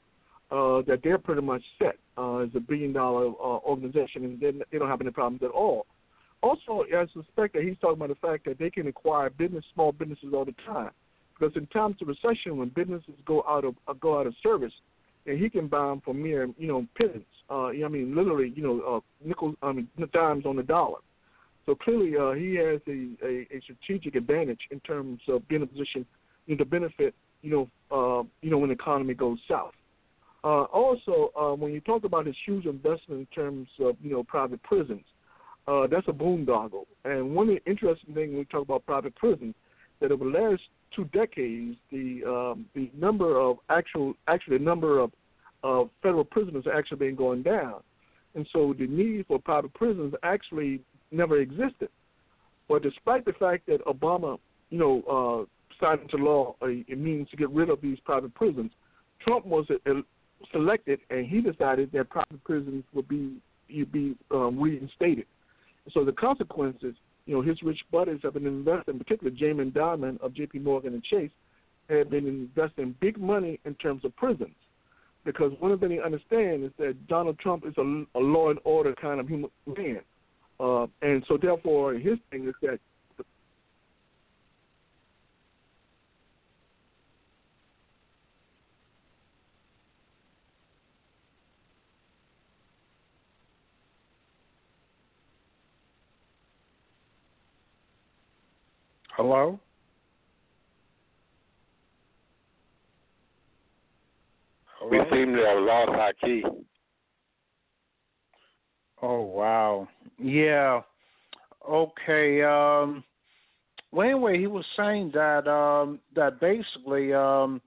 uh, that they're pretty much set uh, as a billion dollar uh, organization, and they, they don't have any problems at all. Also, I suspect that he's talking about the fact that they can acquire business, small businesses all the time because in times of recession, when businesses go out of uh, go out of service, and he can buy them for mere you know pennies. Uh, I mean, literally, you know, uh, nickels, I mean, dimes on the dollar. So clearly, uh, he has a, a, a strategic advantage in terms of being in a position you know, to benefit, you know, uh, you know, when the economy goes south. Uh, also, uh, when you talk about his huge investment in terms of you know private prisons, uh, that's a boondoggle. And one interesting things when we talk about private prisons, that over the last two decades, the um, the number of actual actually the number of of federal prisoners actually been going down, and so the need for private prisons actually never existed. But despite the fact that Obama, you know, uh, signed into law a, a means to get rid of these private prisons, Trump was selected, and he decided that private prisons would be would be um, reinstated. So the consequences you know, his rich buddies have been investing, particularly Jamie Dimon of J.P. Morgan and Chase, have been investing big money in terms of prisons. Because one of the things they understand is that Donald Trump is a, a law and order kind of human man. Uh, and so, therefore, his thing is that Hello? We seem to have lost our key. Oh wow. Yeah. Okay. Um well anyway he was saying that um that basically um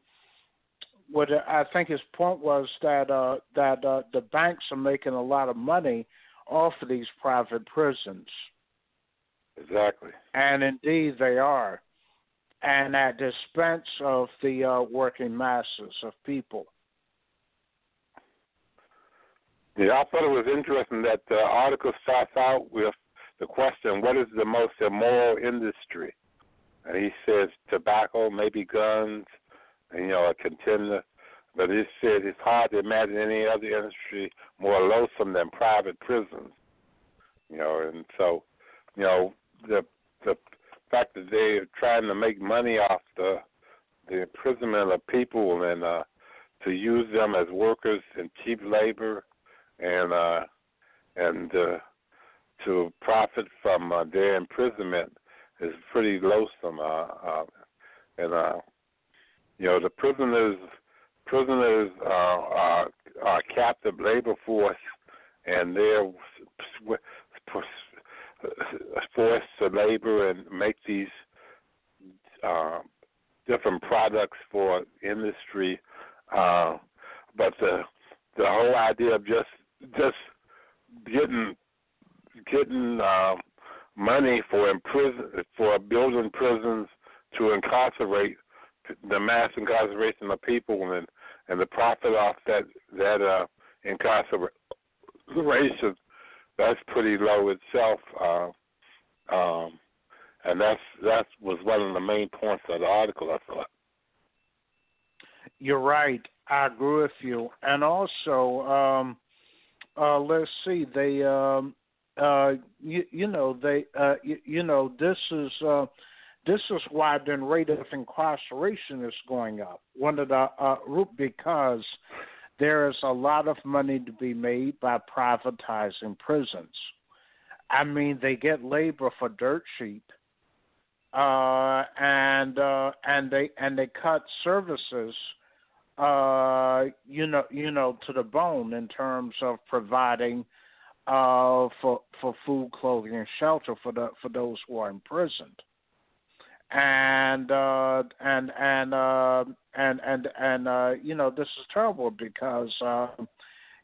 what I think his point was that uh that uh the banks are making a lot of money off of these private prisons. Exactly. And indeed they are. And at the expense of the uh working masses of people. Yeah, I thought it was interesting that the article starts out with the question, "What is the most immoral industry?" And he says tobacco, maybe guns, and you know a contender. But he said it's hard to imagine any other industry more loathsome than private prisons. You know, and so, you know, the the fact that they're trying to make money off the the imprisonment of people and uh to use them as workers and cheap labor and uh and uh to profit from uh, their imprisonment is pretty loathsome uh, uh and uh you know the prisoners prisoners uh, are are captive labor force and they're forced to labor and make these uh, different products for industry. Uh, but the the whole idea of just just getting getting uh, money for imprison for building prisons to incarcerate the mass incarceration of people and and the profit off that that uh, incarceration that's pretty low itself. Uh, um, and that's that was one of the main points of the article. I thought. You're right. I agree with you. And also, um, uh, let's see, they um, uh, you, you know they uh, you, you know this is uh, this is why the rate of incarceration is going up. One of the uh, root because there is a lot of money to be made by privatizing prisons. I mean, they get labor for dirt cheap, uh, and uh, and they and they cut services, uh, you know, you know, to the bone in terms of providing uh, for for food, clothing, and shelter for the for those who are imprisoned. And uh, and and uh, and and and uh, you know this is terrible because uh,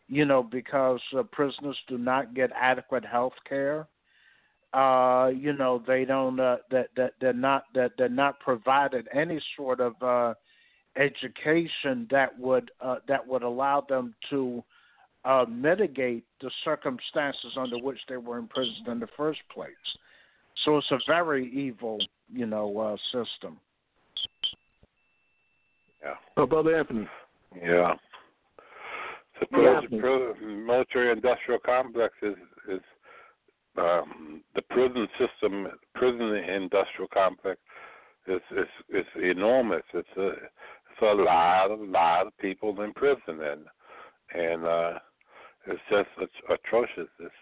you know because uh, prisoners do not get adequate health care. Uh, you know they don't uh, that that they're not that they're not provided any sort of uh, education that would uh, that would allow them to uh, mitigate the circumstances under which they were imprisoned in the first place. So it's a very evil, you know, uh, system. Yeah. Oh, Brother Anthony. Yeah. The Yeah. prison, prison, military-industrial complex is is um, the prison system. Prison industrial complex is is is enormous. It's a it's a lot of lot of people in prison and and uh, it's just it's atrocious. It's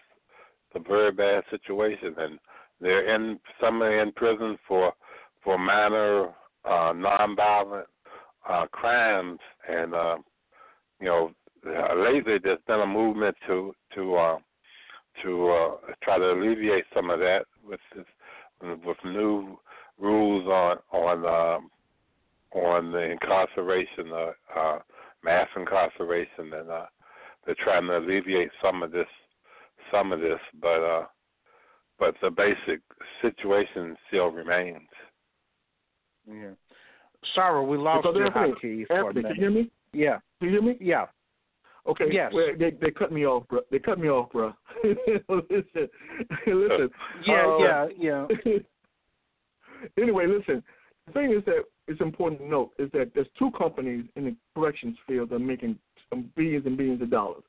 a very bad situation and they're in some are in prison for for minor uh, nonviolent uh, crimes and uh, you know uh, lately there's been a movement to to uh, to uh, try to alleviate some of that with this, with new rules on on um, on the incarceration, uh, uh, mass incarceration, and uh, they're trying to alleviate some of this some of this, but uh, but the basic situation still remains. Yeah. Sorry, we lost Brother you, Anthony, Haki, for a Anthony, can you hear me? Yeah, Can you hear me? yeah. Okay. Yes. Well, they they cut me off, bro. They cut me off, bro. listen, listen. Yeah, uh, yeah, yeah. anyway, listen. The thing is that it's important to note is that there's two companies in the corrections field that are making some billions and billions of dollars.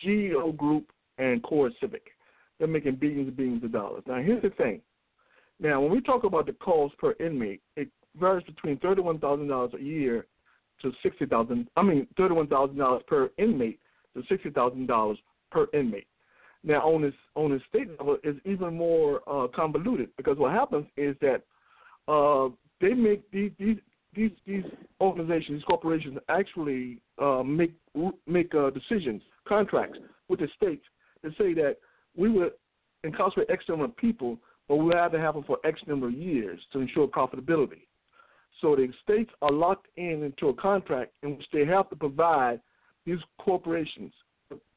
GEO Group and Core Civic. They're making billions and billions of dollars. Now, here's the thing. Now, when we talk about the cost per inmate, it varies between thirty-one thousand dollars a year to sixty thousand. I mean, thirty-one thousand dollars per inmate to sixty thousand dollars per inmate. Now, on this on the state level, is even more uh, convoluted because what happens is that uh, they make these these these these organizations, these corporations, actually uh, make make uh, decisions, contracts with the states to say that we would incarcerate X number of people, but we have to have them for X number of years to ensure profitability. So the states are locked in into a contract in which they have to provide these corporations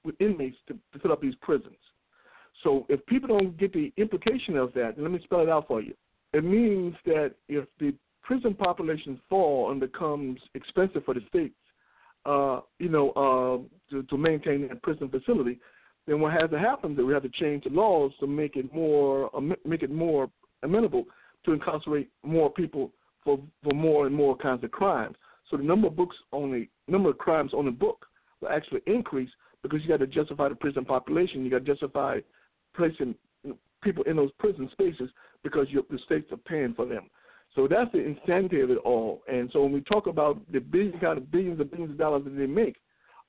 with inmates to, to fill up these prisons. So if people don't get the implication of that, let me spell it out for you. It means that if the prison populations fall and becomes expensive for the states, uh, you know, uh, to, to maintain that prison facility, then what has to happen is that we have to change the laws to make it more make it more amenable to incarcerate more people for for more and more kinds of crimes. So the number of books on the number of crimes on the book will actually increase because you got to justify the prison population. You got to justify placing people in those prison spaces because the states are paying for them. So that's the insanity of it all. And so when we talk about the billion kind of billions and billions of dollars that they make,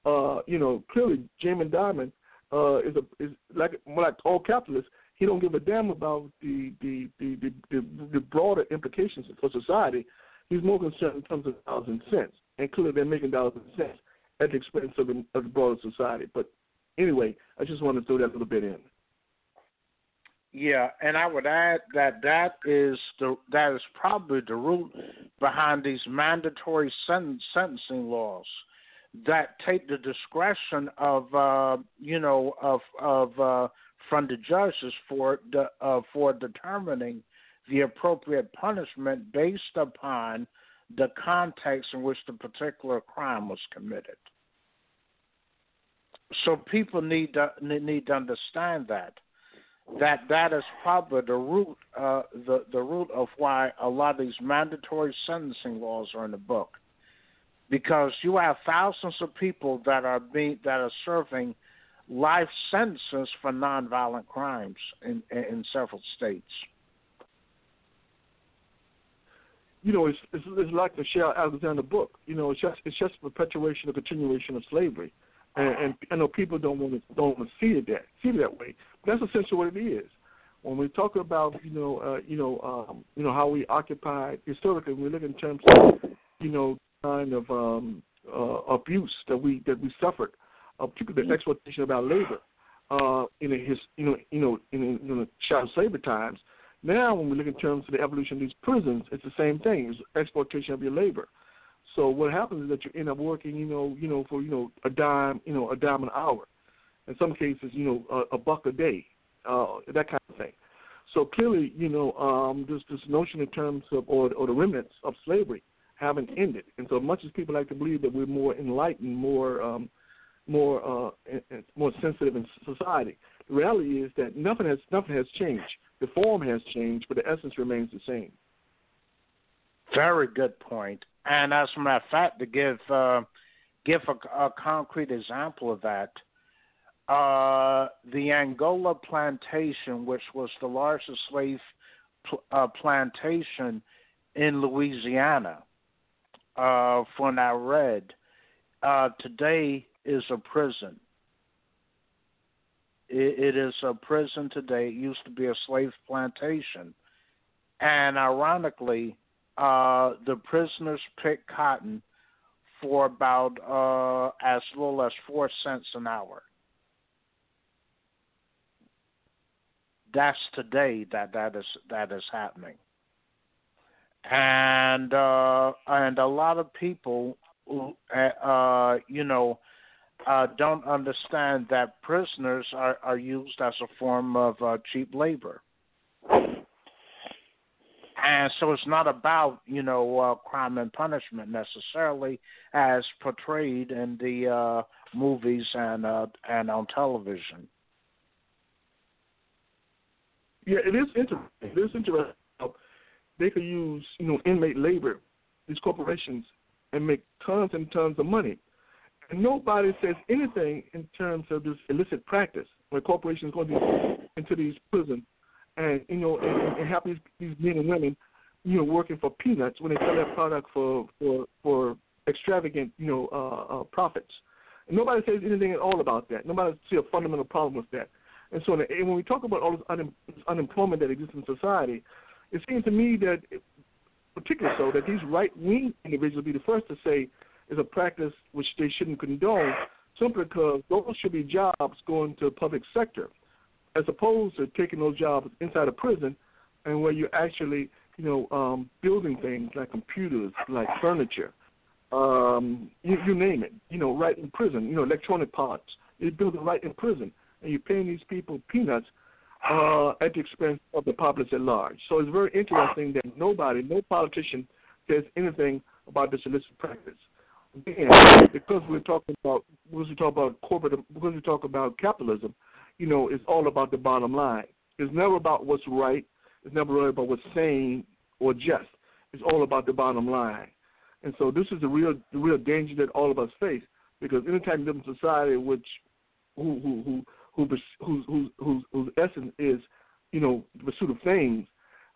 uh, you know, clearly Jamie Dimon uh, is a is like like all capitalists. He don't give a damn about the the the the, the, the broader implications for society. He's more concerned in terms of dollars and cents, and clearly they're making dollars and cents at the expense of the, of the broader society. But anyway, I just wanted to throw that little bit in. Yeah, and I would add that that is the that is probably the root behind these mandatory sentencing laws that take the discretion of uh, you know of of uh, from the judges for uh, for determining the appropriate punishment based upon the context in which the particular crime was committed. So people need to need to understand that that that is probably the root uh, the the root of why a lot of these mandatory sentencing laws are in the book, because you have thousands of people that are being that are serving life sentences for nonviolent crimes in in several states. you know, it's, it's it's like the Michelle Alexander book. You know, it's just it's just perpetuation or continuation of slavery, and, and I know people don't want to don't want to see it that see it that way. But that's essentially what it is. When we talk about you know uh, you know um, you know how we occupied historically, we look in terms of you know kind of um, uh, abuse that we that we suffered, uh, particularly the exploitation of our labor uh, in his you know you know in, in, in the chattel slavery times now, when we look in terms of the evolution of these prisons, it's the same thing. It's exploitation of your labor. So what happens is that you end up working, you know, you know, for you know a dime, you know, a dime an hour. In some cases, you know, a, a buck a day, uh, that kind of thing. So clearly, you know, um, this this notion in terms of or or the remnants of slavery haven't ended. And so much as people like to believe that we're more enlightened, more um, more uh, more sensitive in society, the reality is that nothing has nothing has changed. The form has changed, but the essence remains the same. Very good point. And as a matter of fact, to give uh, give a, a, concrete example of that, uh, the Angola plantation, which was the largest slave pl- uh, plantation in Louisiana, uh, from I read, uh, today is a prison. It, it is a prison today. It used to be a slave plantation. And ironically, uh, the prisoners pick cotton for about uh, as little as four cents an hour. That's today that that is that is happening, and uh, and a lot of people, uh, you know, uh, don't understand that prisoners are, are used as a form of uh, cheap labor. And so it's not about, you know, uh, crime and punishment necessarily as portrayed in the uh, movies and uh, and on television. Yeah, it is interesting. It is interesting. They could use, you know, inmate labor, these corporations, and make tons and tons of money and nobody says anything in terms of this illicit practice where corporations go into these prisons and you know and, and have these these men and women you know working for peanuts when they sell their product for for for extravagant you know uh, uh, profits. Nobody says anything at all about that. Nobody see a fundamental problem with that. And so, and when we talk about all this, un- this unemployment that exists in society, it seems to me that, particularly so, that these right wing individuals be the first to say is a practice which they shouldn't condone simply because those should be jobs going to the public sector as opposed to taking those jobs inside a prison and where you're actually, you know, um, building things like computers, like furniture, um, you, you name it, you know, right in prison, you know, electronic parts. You're building right in prison and you're paying these people peanuts uh, at the expense of the populace at large. So it's very interesting that nobody, no politician says anything about this illicit practice again, because we're talking about because we talk about corporate because we talk about capitalism, you know, it's all about the bottom line. It's never about what's right. It's never really about what's sane or just. It's all about the bottom line. And so this is the real the real danger that all of us face because anytime you live in society which who who who who whose whose whose whose essence is, you know, the pursuit of things,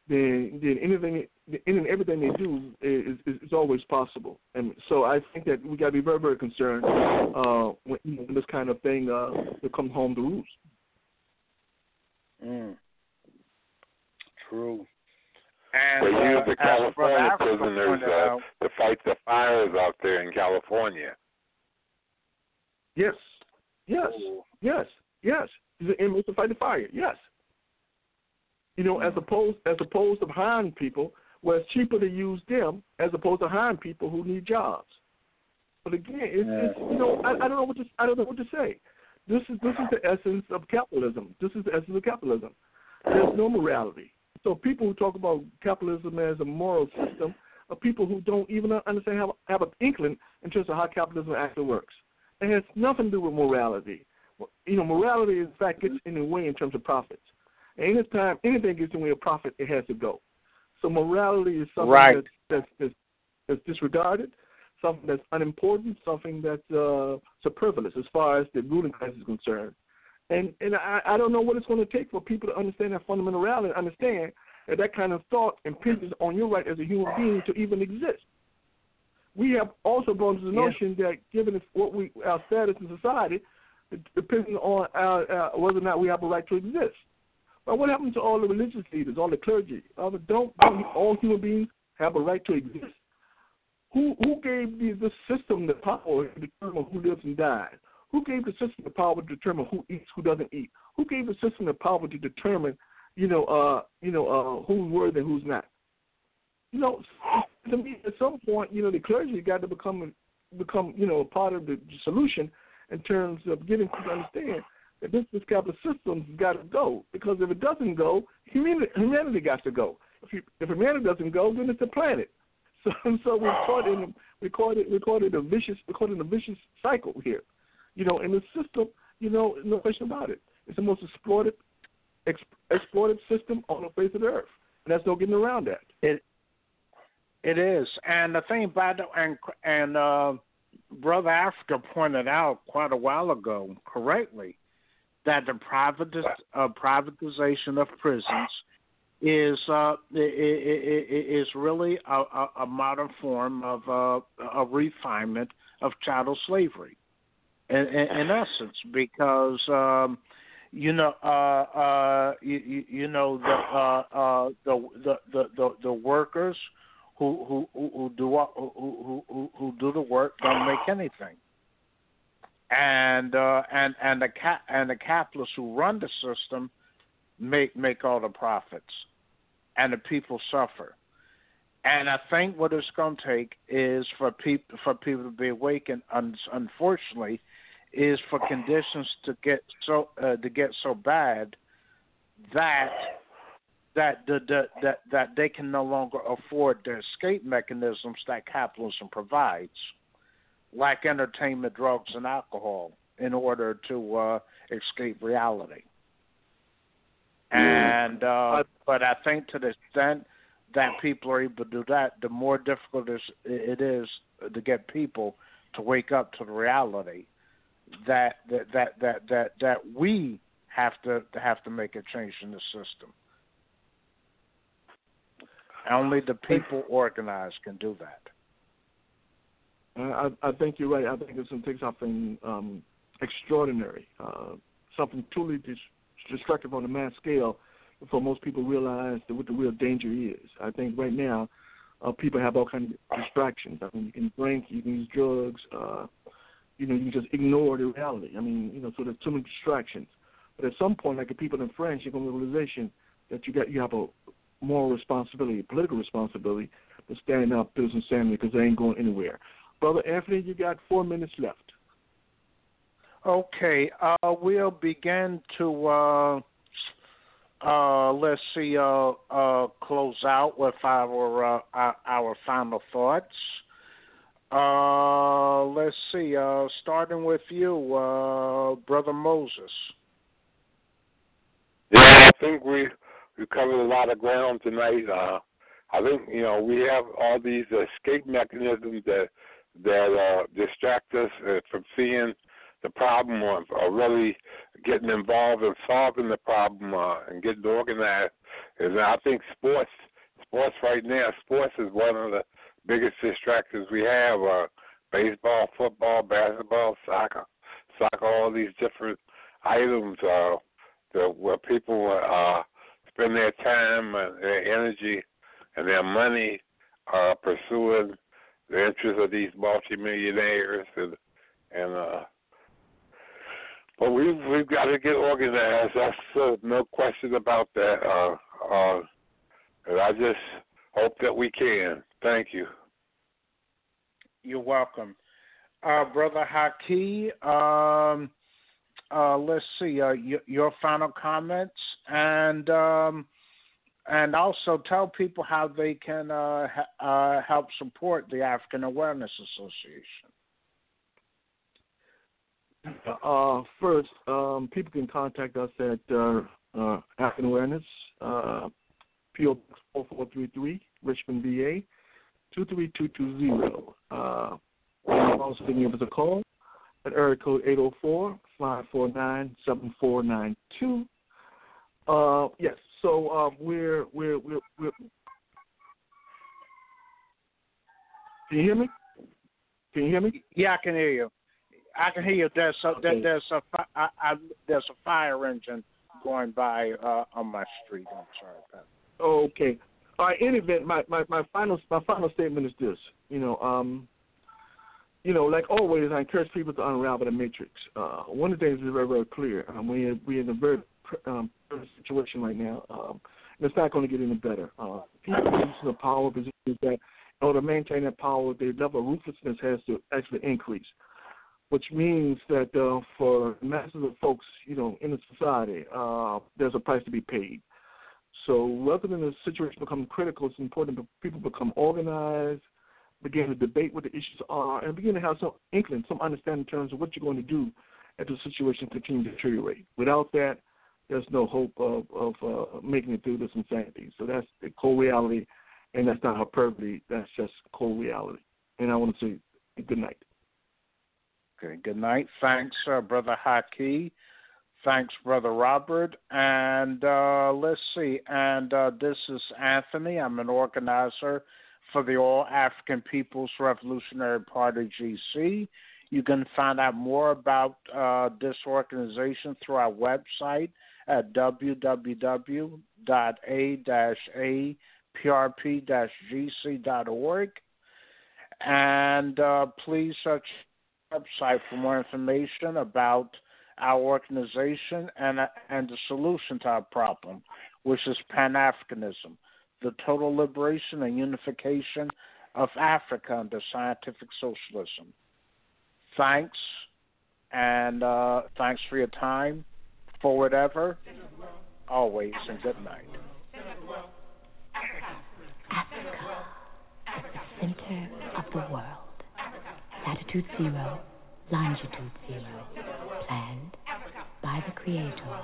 then then anything any and everything they do is, is, is always possible. And so I think that we got to be very very concerned uh, when, when this kind of thing uh, comes home to roost. Mm. True. And, And they use uh, the California prisoners pointed uh, to fight the fires out there in California. Yes, yes, yes, yes. Is the inmates to fight the fire. Yes. You know, as opposed as opposed to hiring people, where it's cheaper to use them as opposed to hiring people who need jobs. But again, it's, it's you know I, I don't know what to I don't know what to say. This is this is the essence of capitalism. This is the essence of capitalism. There's no morality. So people who talk about capitalism as a moral system are people who don't even understand have have an inkling in terms of how capitalism actually works. It has nothing to do with morality. You know, morality in fact gets in the way in terms of profits. And anytime anything gets in the way of profit, it has to go. So morality is something Right. that's, that's, that's, that's disregarded, something that's unimportant, something that's uh, superfluous as far as the ruling class is concerned. And and I, I don't know what it's going to take for people to understand that fundamental reality and understand that that kind of thought impinges on your right as a human being to even exist. We have also brought to the Yeah. notion that given what we our status in society, depending on our, uh, whether or not we have a right to exist. But what happened to all the religious leaders, all the clergy? Uh, don't, all human beings have a right to exist? Who who gave the, the system the power to determine who lives and dies? Who gave the system the power to determine who eats, who doesn't eat? Who gave the system the power to determine, you know, uh, you know, uh, who's worthy and who's not? You know, to me, at some point, you know, the clergy got to become become, you know, a part of the solution in terms of getting people to understand that this capitalist system's got to go. Because if it doesn't go, humanity humanity got to go. If you, if humanity doesn't go, then it's the planet. So so we're caught in we caught it we caught it a vicious we caught in a vicious cycle here. You know, and the system, you know, no question about it. It's the most exploited ex, exploited system on the face of the earth. And there's no getting around that. It it is, and the thing about and and uh, Brother Africa pointed out quite a while ago, correctly, that the uh, privatization of prisons is uh, is really a, a, modern form of uh, a refinement of chattel slavery, in, in, essence, because. Um, you know, uh, uh, you, you, you know the, uh, uh, the, the the the the workers who who who, do what- who who who do the work don't make anything, and uh, and and the cap and the capitalists who run the system make make all the profits, and the people suffer. And I think what it's going to take is for people for people to be awakened. Un- unfortunately, is for conditions to get so uh, to get so bad that that the, the, that that they can no longer afford the escape mechanisms that capitalism provides, like entertainment, drugs, and alcohol, in order to uh, escape reality. And uh, but I think to the extent that people are able to do that, the more difficult it is- it is to get people to wake up to the reality that that that that that, that we have to have to make a change in the system. Only the people organized can do that. Uh, I, I think you're right. I think it's going to take something um, extraordinary, uh, something truly dis- destructive on a mass scale before most people realize what the real danger is. I think right now uh, people have all kinds of distractions. I mean, you can drink, you can use drugs, uh, you know, you can just ignore the reality. I mean, you know, so there's too many distractions. But at some point, like the people in France, you come to the realization that you got you have a moral responsibility, political responsibility to stand up, build some sanity because they ain't going anywhere. Brother Anthony, you got four minutes left. Okay, uh, we'll begin to uh, uh, let's see, uh, uh, close out with our uh, our, our final thoughts. Uh, let's see, uh, starting with you, uh, brother Moses. Yeah, I think we we covered a lot of ground tonight. Uh, I think you know we have all these escape mechanisms that that uh, distract us uh, from seeing the problem or, or really getting involved in solving the problem uh, and getting organized. And I think sports, sports right now, sports is one of the biggest distractions we have. Uh, baseball, football, basketball, soccer, soccer, all these different items. Uh, the, where people uh, spend their time their energy and their money uh, pursuing the interests of these multimillionaires and and uh, but we've we've got to get organized. That's uh, no question about that. Uh, uh, and I just hope that we can. Thank you. You're welcome, uh, brother Haki. Um, uh, let's see uh, your, your final comments and um, and also tell people how they can uh, ha- uh, help support the African Awareness Association. Uh, first, um, people can contact us at uh, uh, African Awareness, uh, PO Box 4433, Richmond, VA, 23220. Uh, you can also give us a call at area code 804 five four nine seven four nine two. Uh, yes. So uh, we're we're we're, we're Can you hear me? Can you hear me? Yeah, I can hear you. I can hear you. There's a Okay. there's a I, I, there's a fire engine going by uh, on my street. I'm sorry about that. Okay. All right. In any event, my, my, my final my final statement is this. You know, um, you know, like always, I encourage people to unravel the matrix. Uh, one of the things is very very clear. Um, we we're in a very um, situation right now. Um, and it's not going to get any better. Uh, people in a power position that in order to maintain that power, their level of ruthlessness has to actually increase. Which means that uh, for masses of folks, you know, in the society, uh, there's a price to be paid. So rather than the situation become critical, it's important that people become organized, begin to debate what the issues are, and begin to have some inkling, some understanding in terms of what you're going to do as the situation continues to deteriorate. Without that, there's no hope of, of uh, making it through this insanity. So that's the cold reality, and that's not hyperbole. That's just cold reality. And I want to say good night. Okay. Good night. Thanks, uh, brother Haki. Thanks, brother Robert. And uh, let's see. And uh, this is Anthony. I'm an organizer for the All African People's Revolutionary Party (GC). You can find out more about uh, this organization through our website at www.a-aprp-gc.org. And uh, please search website for more information about our organization and, and the solution to our problem, which is Pan Africanism, the total liberation and unification of Africa under scientific socialism. Thanks, and uh, thanks for your time. Forward ever, always, and good night. Africa the center of the world. Latitude zero, longitude zero. Planned by the Creator.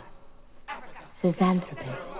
Zinjanthropus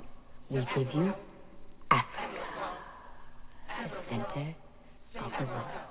we give you Africa, the center of the world.